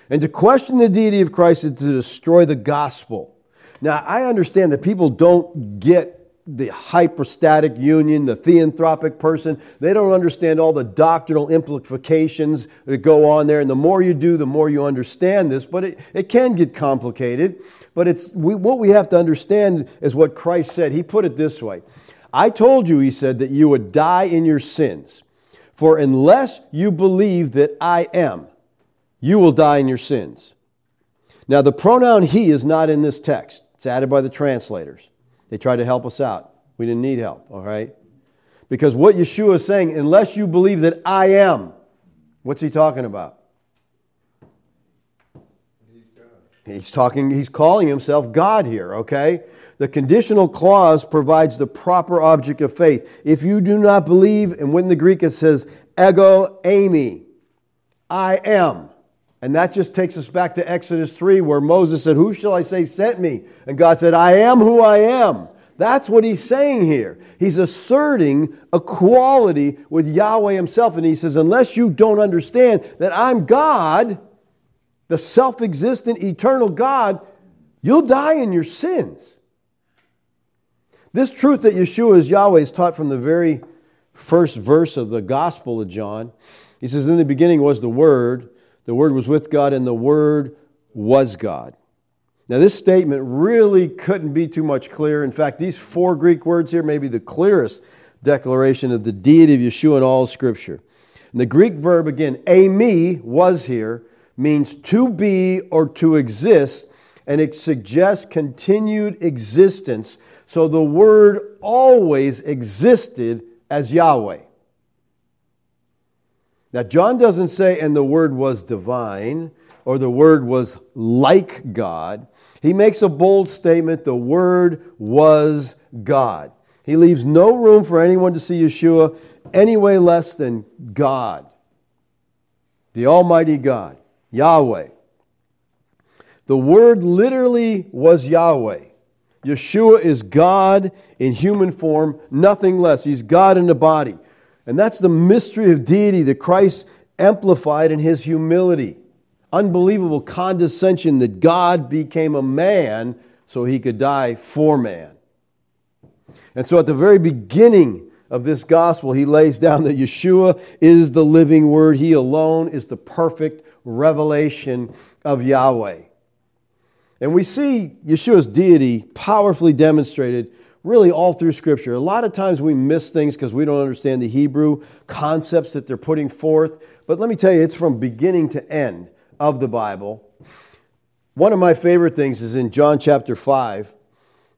And to question the deity of Christ is to destroy the gospel. Now, I understand that people don't get the hypostatic union, the theanthropic person. They don't understand all the doctrinal implications that go on there. And the more you do, the more you understand this. But it, it can get complicated. But it's we, what we have to understand is what Christ said. He put it this way I told you, he said, that you would die in your sins. For unless you believe that I am, you will die in your sins. Now, the pronoun he is not in this text, it's added by the translators. They tried to help us out. We didn't need help, all right? Because what Yeshua is saying, unless you believe that I am, what's he talking about? He's talking, he's calling himself God here, okay? The conditional clause provides the proper object of faith. If you do not believe, and when the Greek it says ego eimi, I am. And that just takes us back to Exodus 3, where Moses said, Who shall I say sent me? And God said, I am who I am. That's what he's saying here. He's asserting equality with Yahweh himself. And he says, Unless you don't understand that I'm God, the self existent, eternal God, you'll die in your sins. This truth that Yeshua is Yahweh is taught from the very first verse of the Gospel of John. He says, In the beginning was the Word, the Word was with God, and the Word was God. Now, this statement really couldn't be too much clearer. In fact, these four Greek words here may be the clearest declaration of the deity of Yeshua in all Scripture. And the Greek verb, again, eimi, was here, means to be or to exist, and it suggests continued existence. So the word always existed as Yahweh. Now, John doesn't say, and the word was divine, or the word was like God. He makes a bold statement the word was God. He leaves no room for anyone to see Yeshua any way less than God, the Almighty God. Yahweh. The word literally was Yahweh. Yeshua is God in human form, nothing less. He's God in the body. And that's the mystery of deity that Christ amplified in his humility. Unbelievable condescension that God became a man so he could die for man. And so at the very beginning of this gospel, he lays down that Yeshua is the living word. He alone is the perfect revelation of Yahweh. And we see Yeshua's deity powerfully demonstrated really all through Scripture. A lot of times we miss things because we don't understand the Hebrew concepts that they're putting forth. But let me tell you, it's from beginning to end of the Bible. One of my favorite things is in John chapter 5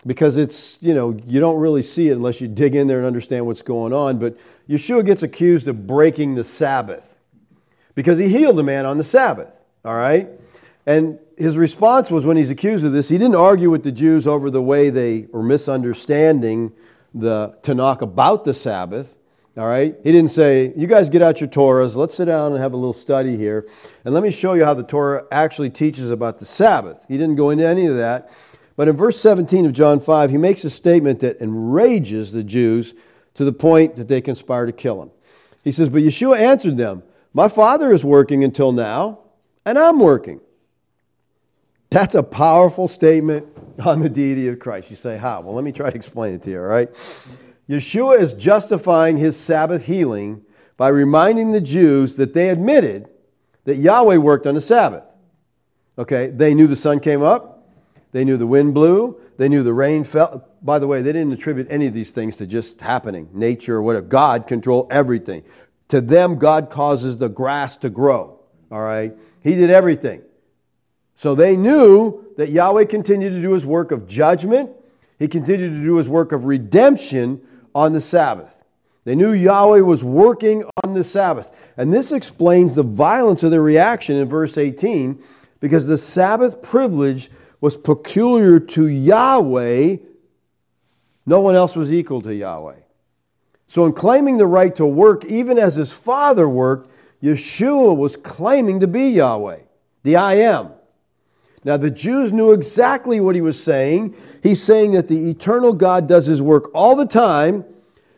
because it's, you know, you don't really see it unless you dig in there and understand what's going on. But Yeshua gets accused of breaking the Sabbath because he healed a man on the Sabbath. All right? And his response was when he's accused of this, he didn't argue with the Jews over the way they were misunderstanding the Tanakh about the Sabbath. All right? He didn't say, You guys get out your Torahs, let's sit down and have a little study here, and let me show you how the Torah actually teaches about the Sabbath. He didn't go into any of that. But in verse 17 of John 5, he makes a statement that enrages the Jews to the point that they conspire to kill him. He says, But Yeshua answered them, my father is working until now, and I'm working. That's a powerful statement on the deity of Christ. You say, how? Well, let me try to explain it to you, all right? Yeshua is justifying his Sabbath healing by reminding the Jews that they admitted that Yahweh worked on the Sabbath. Okay, they knew the sun came up, they knew the wind blew, they knew the rain fell. By the way, they didn't attribute any of these things to just happening, nature or whatever. God controlled everything. To them, God causes the grass to grow. All right? He did everything. So they knew that Yahweh continued to do his work of judgment. He continued to do his work of redemption on the Sabbath. They knew Yahweh was working on the Sabbath. And this explains the violence of their reaction in verse 18 because the Sabbath privilege was peculiar to Yahweh. No one else was equal to Yahweh. So, in claiming the right to work, even as his father worked, Yeshua was claiming to be Yahweh, the I am. Now, the Jews knew exactly what he was saying. He's saying that the eternal God does his work all the time,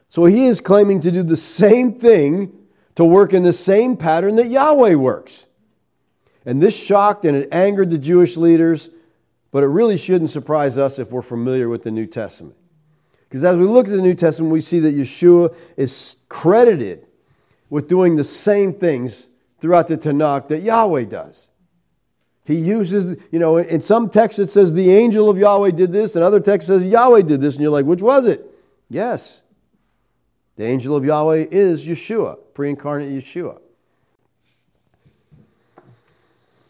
so he is claiming to do the same thing, to work in the same pattern that Yahweh works. And this shocked and it angered the Jewish leaders, but it really shouldn't surprise us if we're familiar with the New Testament. Because as we look at the New Testament, we see that Yeshua is credited with doing the same things throughout the Tanakh that Yahweh does. He uses, you know, in some texts it says the angel of Yahweh did this, and other texts says Yahweh did this, and you're like, which was it? Yes. The angel of Yahweh is Yeshua, pre incarnate Yeshua.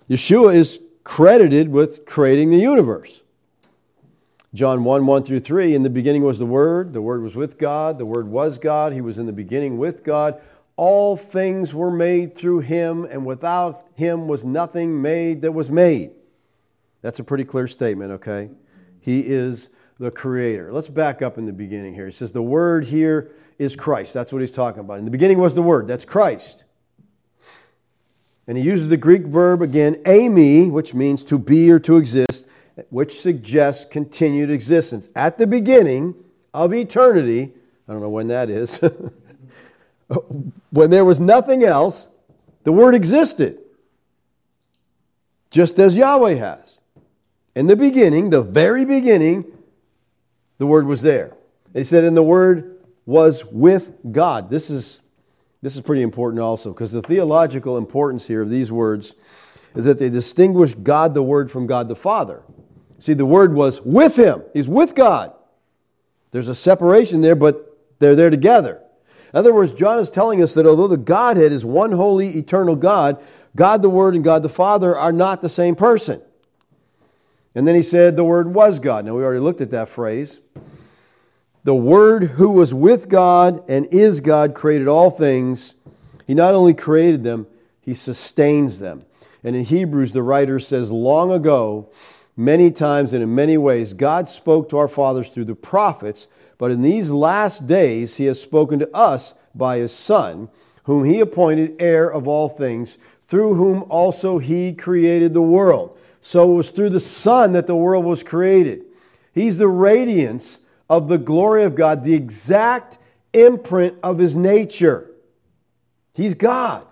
Yeshua is credited with creating the universe. John 1 1 through 3 In the beginning was the Word, the Word was with God, the Word was God, He was in the beginning with God. All things were made through him, and without him was nothing made that was made. That's a pretty clear statement, okay? He is the creator. Let's back up in the beginning here. He says the word here is Christ. That's what he's talking about. In the beginning was the word. That's Christ. And he uses the Greek verb again, eimi, which means to be or to exist, which suggests continued existence. At the beginning of eternity, I don't know when that is. when there was nothing else, the Word existed, just as Yahweh has. In the beginning, the very beginning, the Word was there. They said, and the Word was with God. This is, this is pretty important also, because the theological importance here of these words is that they distinguish God the Word from God the Father. See, the Word was with Him, He's with God. There's a separation there, but they're there together. In other words, John is telling us that although the Godhead is one holy, eternal God, God the Word and God the Father are not the same person. And then he said the Word was God. Now, we already looked at that phrase. The Word who was with God and is God created all things. He not only created them, he sustains them. And in Hebrews, the writer says, long ago, many times and in many ways, God spoke to our fathers through the prophets. But in these last days he has spoken to us by his Son, whom he appointed heir of all things, through whom also he created the world. So it was through the Son that the world was created. He's the radiance of the glory of God, the exact imprint of his nature. He's God.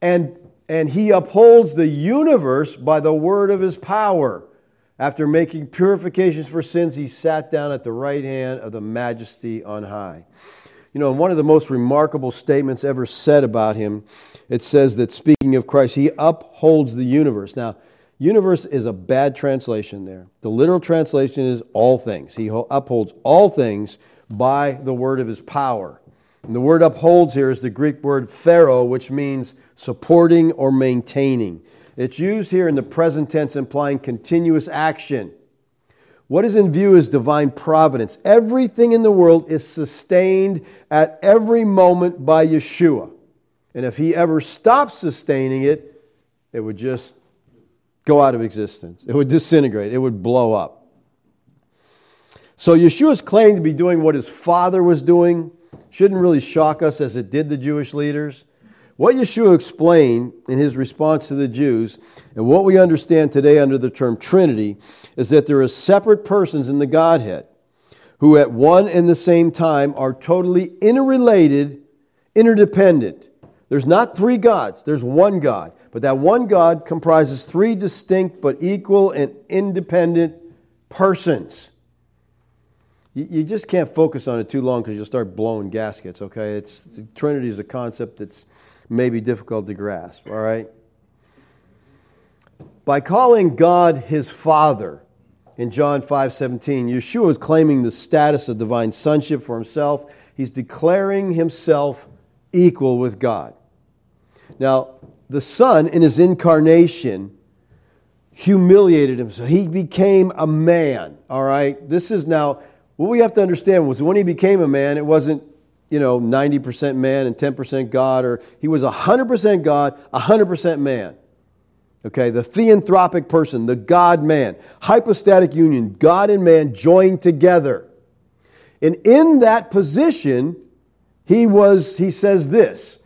And, and he upholds the universe by the word of his power. After making purifications for sins, he sat down at the right hand of the majesty on high. You know, in one of the most remarkable statements ever said about him, it says that speaking of Christ, he upholds the universe. Now, universe is a bad translation there. The literal translation is all things. He upholds all things by the word of his power. And the word upholds here is the Greek word phero, which means supporting or maintaining. It's used here in the present tense, implying continuous action. What is in view is divine providence. Everything in the world is sustained at every moment by Yeshua. And if he ever stopped sustaining it, it would just go out of existence. It would disintegrate. It would blow up. So Yeshua's claim to be doing what his father was doing shouldn't really shock us as it did the Jewish leaders. What Yeshua explained in his response to the Jews, and what we understand today under the term Trinity, is that there are separate persons in the Godhead who at one and the same time are totally interrelated, interdependent. There's not three gods, there's one God. But that one God comprises three distinct but equal and independent persons. You, just can't focus on it too long because you'll start blowing gaskets, okay? It's, Trinity is a concept that's maybe difficult to grasp, all right? By calling God his Father in John 5:17, Yeshua is claiming the status of divine sonship for himself. He's declaring himself equal with God. Now, the Son in his incarnation humiliated himself. He became a man, all right? This is now what we have to understand was when he became a man, it wasn't, you know, 90% man and 10% God or he was 100% God, 100% man. Okay, the theanthropic person, the God man, hypostatic union, God and man joined together. And in that position, he was, he says this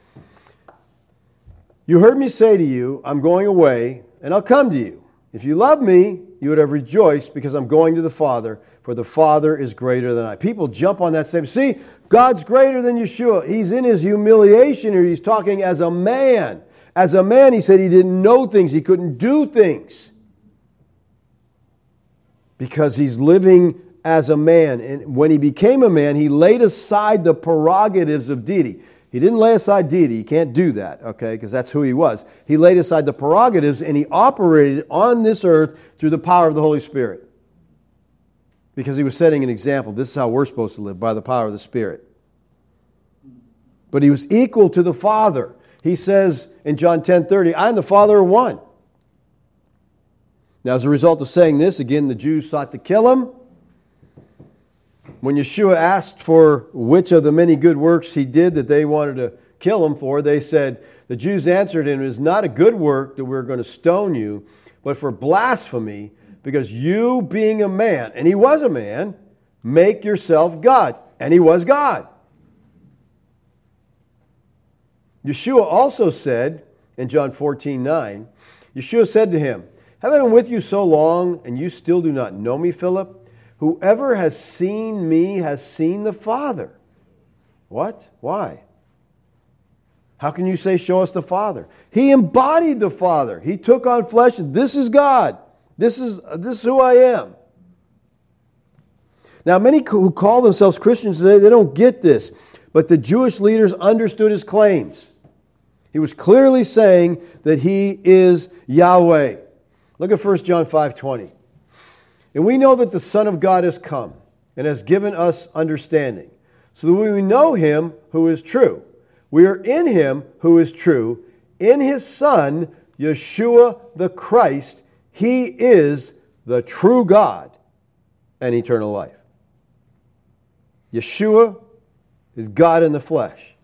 You heard me say to you, I'm going away, and I'll come to you. If you love me, you would have rejoiced because I'm going to the Father, for the Father is greater than I. People jump on that same. See, God's greater than Yeshua. He's in his humiliation here. He's talking as a man. As a man, he said he didn't know things, he couldn't do things. Because he's living as a man. And when he became a man, he laid aside the prerogatives of deity. He didn't lay aside deity. He can't do that, okay, because that's who he was. He laid aside the prerogatives and he operated on this earth through the power of the Holy Spirit. Because he was setting an example. This is how we're supposed to live, by the power of the Spirit. But he was equal to the Father. He says in John 10:30, "I and the Father are one." Now, as a result of saying this, again, the Jews sought to kill him. When Yeshua asked for which of the many good works he did that they wanted to kill him for, they said, The Jews answered him, It is not a good work that we're going to stone you, but for blasphemy, because you, being a man, and he was a man, make yourself God. And he was God. Yeshua also said in John 14 9, Yeshua said to him, Have I been with you so long, and you still do not know me, Philip? Whoever has seen me has seen the Father. What? Why? How can you say, Show us the Father? He embodied the Father. He took on flesh. This is God. This is, this is who I am. Now, many who call themselves Christians today, they don't get this. But the Jewish leaders understood his claims. He was clearly saying that he is Yahweh. Look at 1 John 5:20. And we know that the Son of God has come and has given us understanding, so that we know him who is true. We are in him who is true, in his Son, Yeshua the Christ. He is the true God and eternal life. Yeshua is God in the flesh.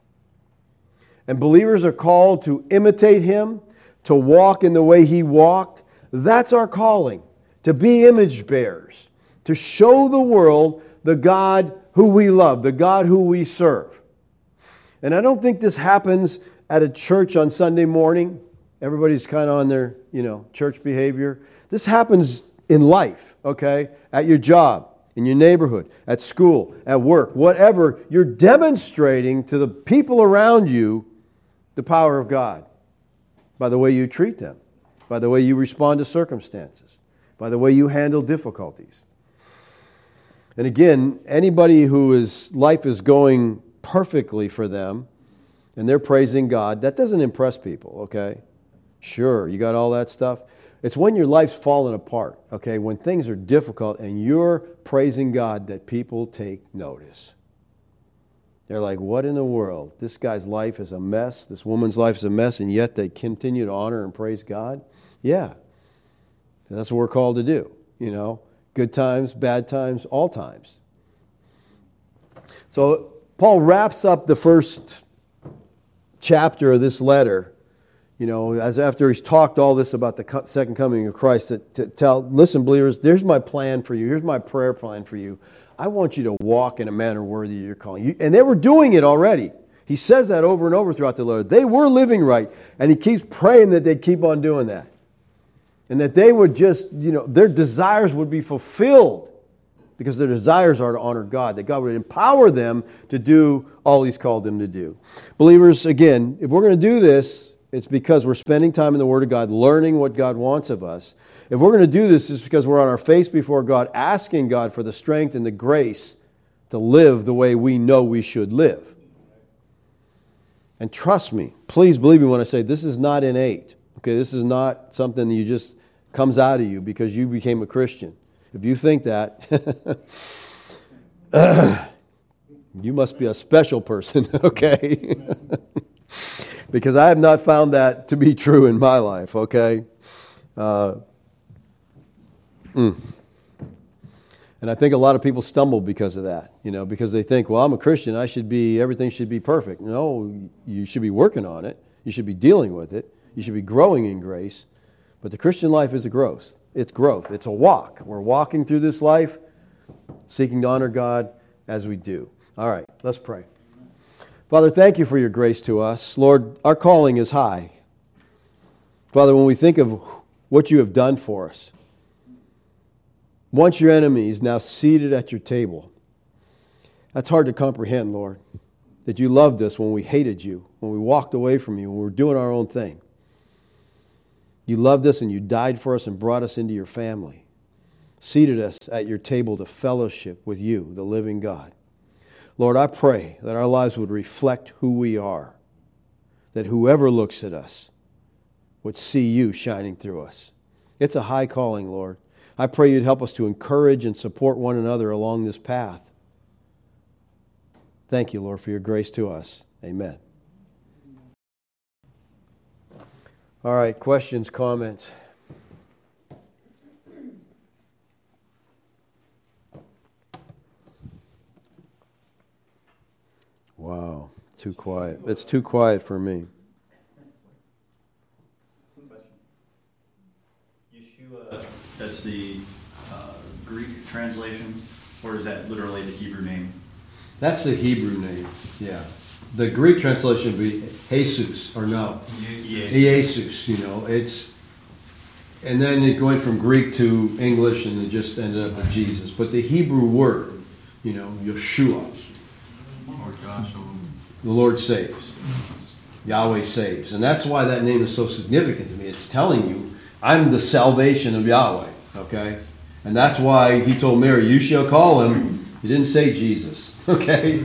And believers are called to imitate him, to walk in the way he walked. That's our calling, to be image bearers, to show the world the God who we love, the God who we serve. And I don't think this happens at a church on Sunday morning. Everybody's kind of on their, you know, church behavior. This happens in life, okay? At your job, in your neighborhood, at school, at work, whatever. You're demonstrating to the people around you the power of God by the way you treat them, by the way you respond to circumstances, by the way you handle difficulties. And again, anybody who is life is going perfectly for them and they're praising God, that doesn't impress people, okay? Sure, you got all that stuff. It's when your life's falling apart, okay? When things are difficult and you're praising God that people take notice. They're like, what in the world? This guy's life is a mess. This woman's life is a mess, and yet they continue to honor and praise God? Yeah. That's what we're called to do. You know, good times, bad times, all times. So Paul wraps up the first chapter of this letter, you know, as after he's talked all this about the second coming of Christ, to, to tell, listen, believers, there's my plan for you. Here's my prayer plan for you. I want you to walk in a manner worthy of your calling. And they were doing it already. He says that over and over throughout the letter. They were living right, and he keeps praying that they'd keep on doing that. And that they would just, you know, their desires would be fulfilled because their desires are to honor God, that God would empower them to do all He's called them to do. Believers, again, if we're going to do this, it's because we're spending time in the Word of God, learning what God wants of us. If we're going to do this, it's because we're on our face before God, asking God for the strength and the grace to live the way we know we should live. And trust me, please believe me when I say this is not innate. Okay, this is not something that you just comes out of you because you became a Christian. If you think that, you must be a special person, okay? because I have not found that to be true in my life, okay? Uh, mm. And I think a lot of people stumble because of that, you know, because they think, well, I'm a Christian, I should be, everything should be perfect. No, you should be working on it. You should be dealing with it. You should be growing in grace. But the Christian life is a growth. It's growth. It's a walk. We're walking through this life, seeking to honor God as we do. All right, let's pray. Father, thank you for your grace to us. Lord, our calling is high. Father, when we think of what you have done for us, once your enemies, now seated at your table, that's hard to comprehend, Lord. That you loved us when we hated you, when we walked away from you, when we were doing our own thing. You loved us and you died for us and brought us into your family, seated us at your table to fellowship with you, the living God. Lord, I pray that our lives would reflect who we are, that whoever looks at us would see you shining through us. It's a high calling, Lord. I pray you'd help us to encourage and support one another along this path. Thank you, Lord, for your grace to us. Amen. All right, questions, comments? Wow, too quiet. It's too quiet for me. Yeshua, that's the uh, Greek translation, or is that literally the Hebrew name? That's the Hebrew name, yeah the Greek translation would be Jesus or no, Jesus. You know, it's and then it went from Greek to English and it just ended up with Jesus. But the Hebrew word, you know, Yeshua, the Lord saves. Yahweh saves. And that's why that name is so significant to me. It's telling you, I'm the salvation of Yahweh. Okay? And that's why he told Mary, You shall call him. He didn't say Jesus. Okay?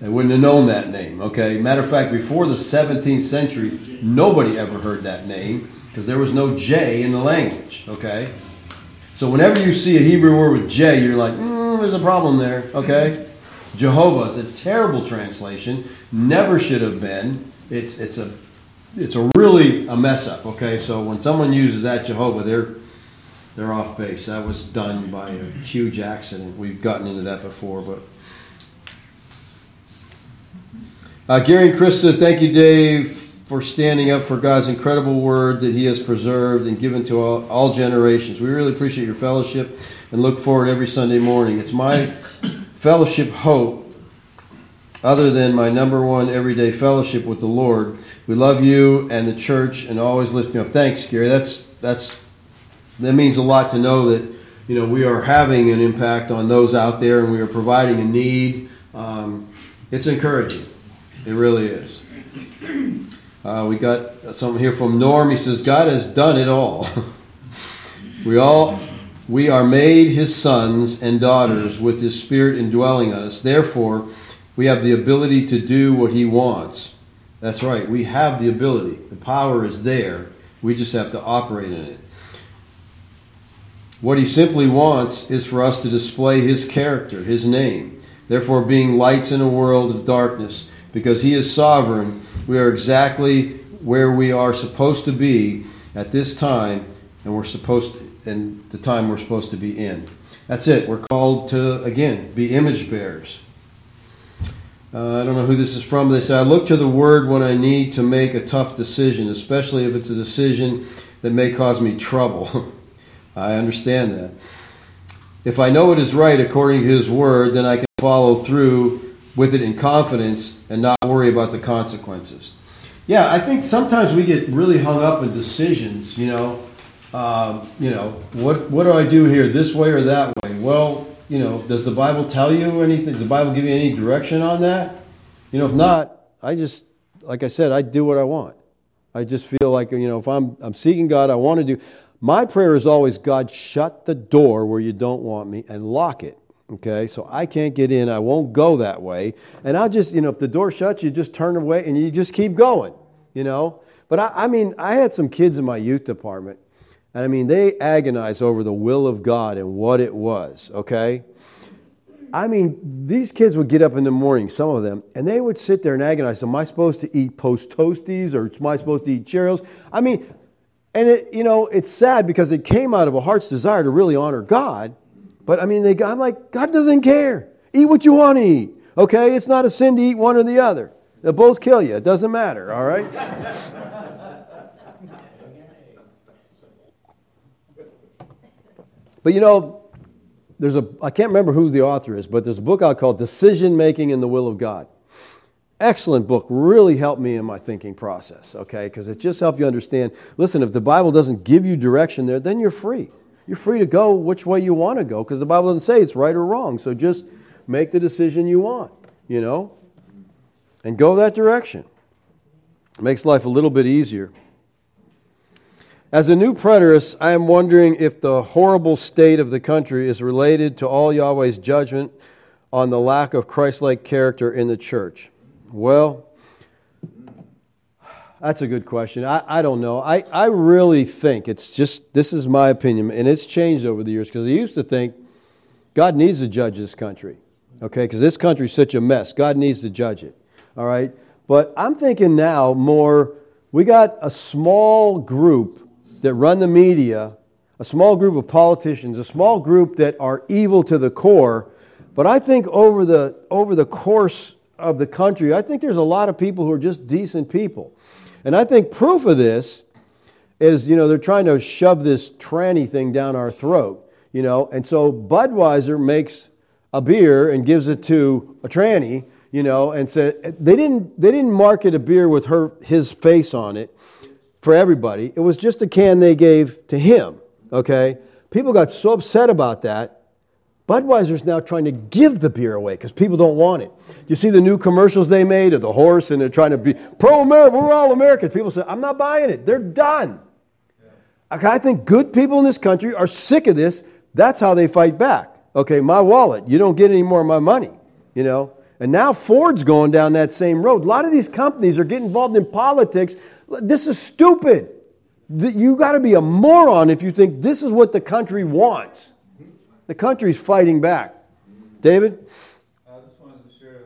They wouldn't have known that name. Okay. Matter of fact, before the 17th century, nobody ever heard that name because there was no J in the language. Okay. So whenever you see a Hebrew word with J, you're like, mm, there's a problem there. Okay. Jehovah is a terrible translation. Never should have been. It's it's a it's a really a mess up. Okay. So when someone uses that Jehovah, they're they're off base. That was done by a huge accident. We've gotten into that before, but Uh, Gary and Chris says, Thank you, Dave, for standing up for God's incredible word that He has preserved and given to all, all generations. We really appreciate your fellowship and look forward every Sunday morning. It's my fellowship hope, other than my number one everyday fellowship with the Lord. We love you and the church and always lift me up. Thanks, Gary. That's that's that means a lot to know that you know we are having an impact on those out there and we are providing a need. Um, it's encouraging. It really is. Uh, we got something here from Norm. He says, God has done it all. we all we are made his sons and daughters with his spirit indwelling us. Therefore, we have the ability to do what he wants. That's right. We have the ability. The power is there. We just have to operate in it. What he simply wants is for us to display his character, his name. Therefore, being lights in a world of darkness, because He is sovereign, we are exactly where we are supposed to be at this time, and we're supposed to, and the time we're supposed to be in. That's it. We're called to again be image bearers. Uh, I don't know who this is from. They say I look to the Word when I need to make a tough decision, especially if it's a decision that may cause me trouble. I understand that. If I know it is right according to His Word, then I can follow through with it in confidence and not worry about the consequences. Yeah, I think sometimes we get really hung up in decisions. You know, um, you know, what what do I do here, this way or that way? Well, you know, does the Bible tell you anything? Does the Bible give you any direction on that? You know, if not, I just, like I said, I do what I want. I just feel like you know, if I'm I'm seeking God, I want to do. My prayer is always, God, shut the door where you don't want me and lock it Okay, so I can't get in. I won't go that way. And I'll just, you know, if the door shuts, you just turn away and you just keep going, you know. But I, I mean, I had some kids in my youth department, and I mean, they agonized over the will of God and what it was, okay? I mean, these kids would get up in the morning, some of them, and they would sit there and agonize. Am I supposed to eat post toasties or am I supposed to eat Cheerios? I mean, and it, you know, it's sad because it came out of a heart's desire to really honor God. But I mean, they, I'm like, God doesn't care. Eat what you want to eat. Okay? It's not a sin to eat one or the other. They'll both kill you. It doesn't matter. All right? but you know, there's a, I can't remember who the author is, but there's a book out called Decision Making in the Will of God. Excellent book. Really helped me in my thinking process, okay? Because it just helped you understand listen, if the Bible doesn't give you direction there, then you're free. You're free to go which way you want to go because the Bible doesn't say it's right or wrong. So just make the decision you want, you know, and go that direction. It makes life a little bit easier. As a new preterist, I am wondering if the horrible state of the country is related to all Yahweh's judgment on the lack of Christ like character in the church. Well, that's a good question. I, I don't know. I, I really think it's just, this is my opinion, and it's changed over the years because I used to think God needs to judge this country, okay? Because this country's such a mess. God needs to judge it, all right? But I'm thinking now more, we got a small group that run the media, a small group of politicians, a small group that are evil to the core. But I think over the over the course of the country, I think there's a lot of people who are just decent people. And I think proof of this is, you know, they're trying to shove this tranny thing down our throat, you know, and so Budweiser makes a beer and gives it to a tranny, you know, and said they didn't they didn't market a beer with her his face on it for everybody. It was just a can they gave to him. Okay? People got so upset about that. Budweiser's now trying to give the beer away because people don't want it. You see the new commercials they made of the horse and they're trying to be pro America, we're all Americans. People say, I'm not buying it. They're done. I think good people in this country are sick of this. That's how they fight back. Okay, my wallet, you don't get any more of my money. You know? And now Ford's going down that same road. A lot of these companies are getting involved in politics this is stupid. You got to be a moron if you think this is what the country wants. The country's fighting back. David? I just wanted to share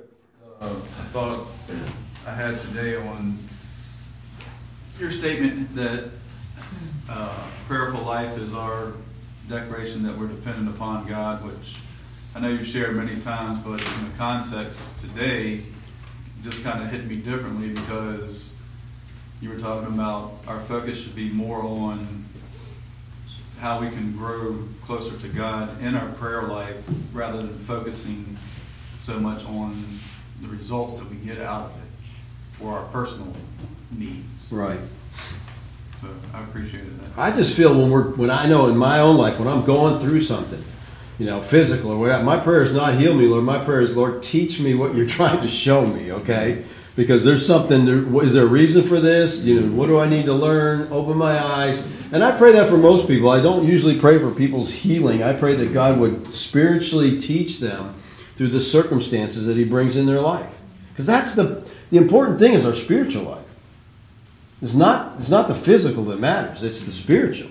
uh, a thought I had today on your statement that uh, prayerful life is our declaration that we're dependent upon God, which I know you've shared many times, but in the context today, just kind of hit me differently because you were talking about our focus should be more on how we can grow closer to God in our prayer life rather than focusing so much on the results that we get out of it for our personal needs. Right. So I appreciate that. I just feel when we're when I know in my own life when I'm going through something, you know, physical or whatever, my prayer is not heal me, Lord. My prayer is, Lord, teach me what you're trying to show me. Okay because there's something. Is there a reason for this? You know, what do I need to learn? Open my eyes. And I pray that for most people. I don't usually pray for people's healing. I pray that God would spiritually teach them through the circumstances that He brings in their life. Because that's the the important thing is our spiritual life. It's not it's not the physical that matters. It's the spiritual.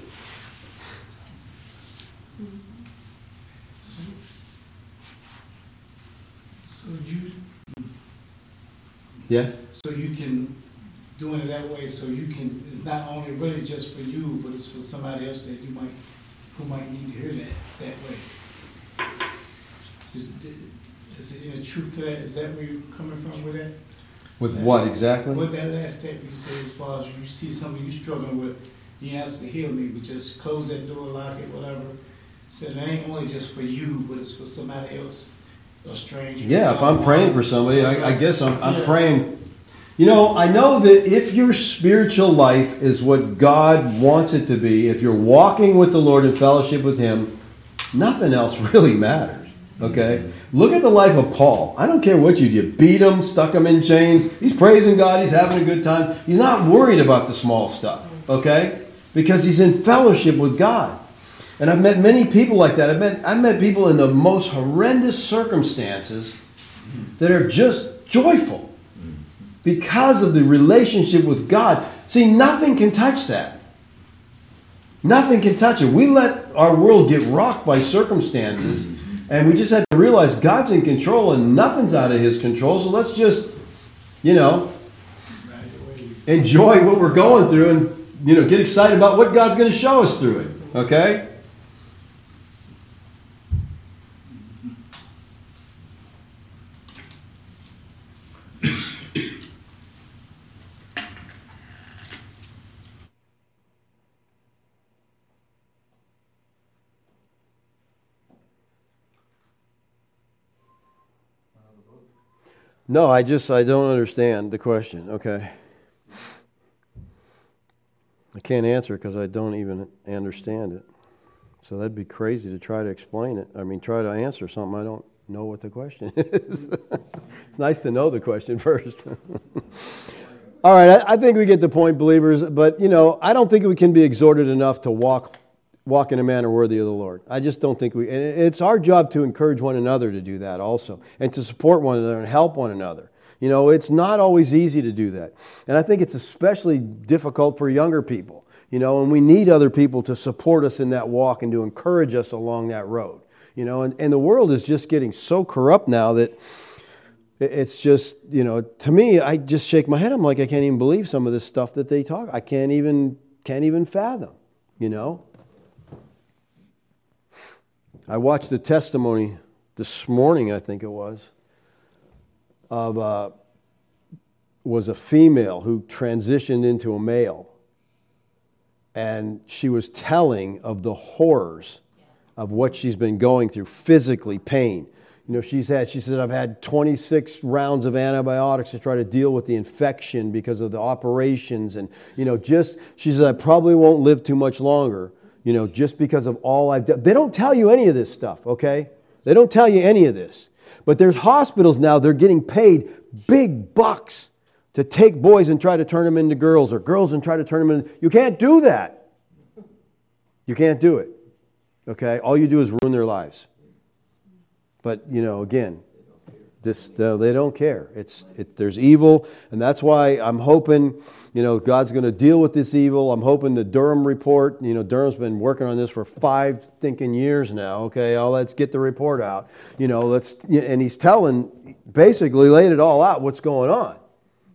Yes. So you can doing it that way, so you can. It's not only really just for you, but it's for somebody else that you might who might need to hear that that way. Is, is it any truth to that? Is that where you're coming from with that? With what exactly? With that last step you said, as far as you see something you struggling with, you ask to heal me, but just close that door, lock it, whatever. Said it ain't only just for you, but it's for somebody else a stranger. Yeah, if I'm praying for somebody, I, I guess I'm, I'm yeah. praying. You know, I know that if your spiritual life is what God wants it to be, if you're walking with the Lord in fellowship with Him, nothing else really matters. Okay? Look at the life of Paul. I don't care what you do. Beat him, stuck him in chains. He's praising God. He's having a good time. He's not worried about the small stuff. Okay? Because he's in fellowship with God. And I've met many people like that. I've met, I've met people in the most horrendous circumstances that are just joyful because of the relationship with God. See, nothing can touch that. Nothing can touch it. We let our world get rocked by circumstances, and we just have to realize God's in control and nothing's out of His control. So let's just, you know, enjoy what we're going through and, you know, get excited about what God's going to show us through it. Okay? No, I just I don't understand the question. Okay. I can't answer because I don't even understand it. So that'd be crazy to try to explain it. I mean, try to answer something I don't know what the question is. it's nice to know the question first. All right, I, I think we get the point, believers. But you know, I don't think we can be exhorted enough to walk walk in a manner worthy of the Lord. I just don't think we. it's our job to encourage one another to do that also, and to support one another and help one another. You know, it's not always easy to do that, and I think it's especially difficult for younger people. You know, and we need other people to support us in that walk and to encourage us along that road. You know, and, and the world is just getting so corrupt now that it's just you know to me i just shake my head i'm like i can't even believe some of this stuff that they talk i can't even can't even fathom you know I watched the testimony this morning, I think it was, of uh, was a female who transitioned into a male, and she was telling of the horrors of what she's been going through physically, pain. You know, she's had. She said, "I've had 26 rounds of antibiotics to try to deal with the infection because of the operations, and you know, just she said I probably won't live too much longer." You know, just because of all I've done. They don't tell you any of this stuff, okay? They don't tell you any of this. But there's hospitals now, they're getting paid big bucks to take boys and try to turn them into girls, or girls and try to turn them into. You can't do that. You can't do it. Okay? All you do is ruin their lives. But, you know, again, this, they don't care. It's, it, there's evil, and that's why I'm hoping, you know, God's going to deal with this evil. I'm hoping the Durham report, you know, Durham's been working on this for five thinking years now. Okay, oh, let's get the report out. You know, let's, and he's telling, basically laid it all out what's going on.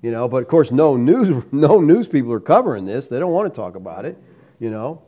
You know, but of course, no news, no news people are covering this. They don't want to talk about it. You know,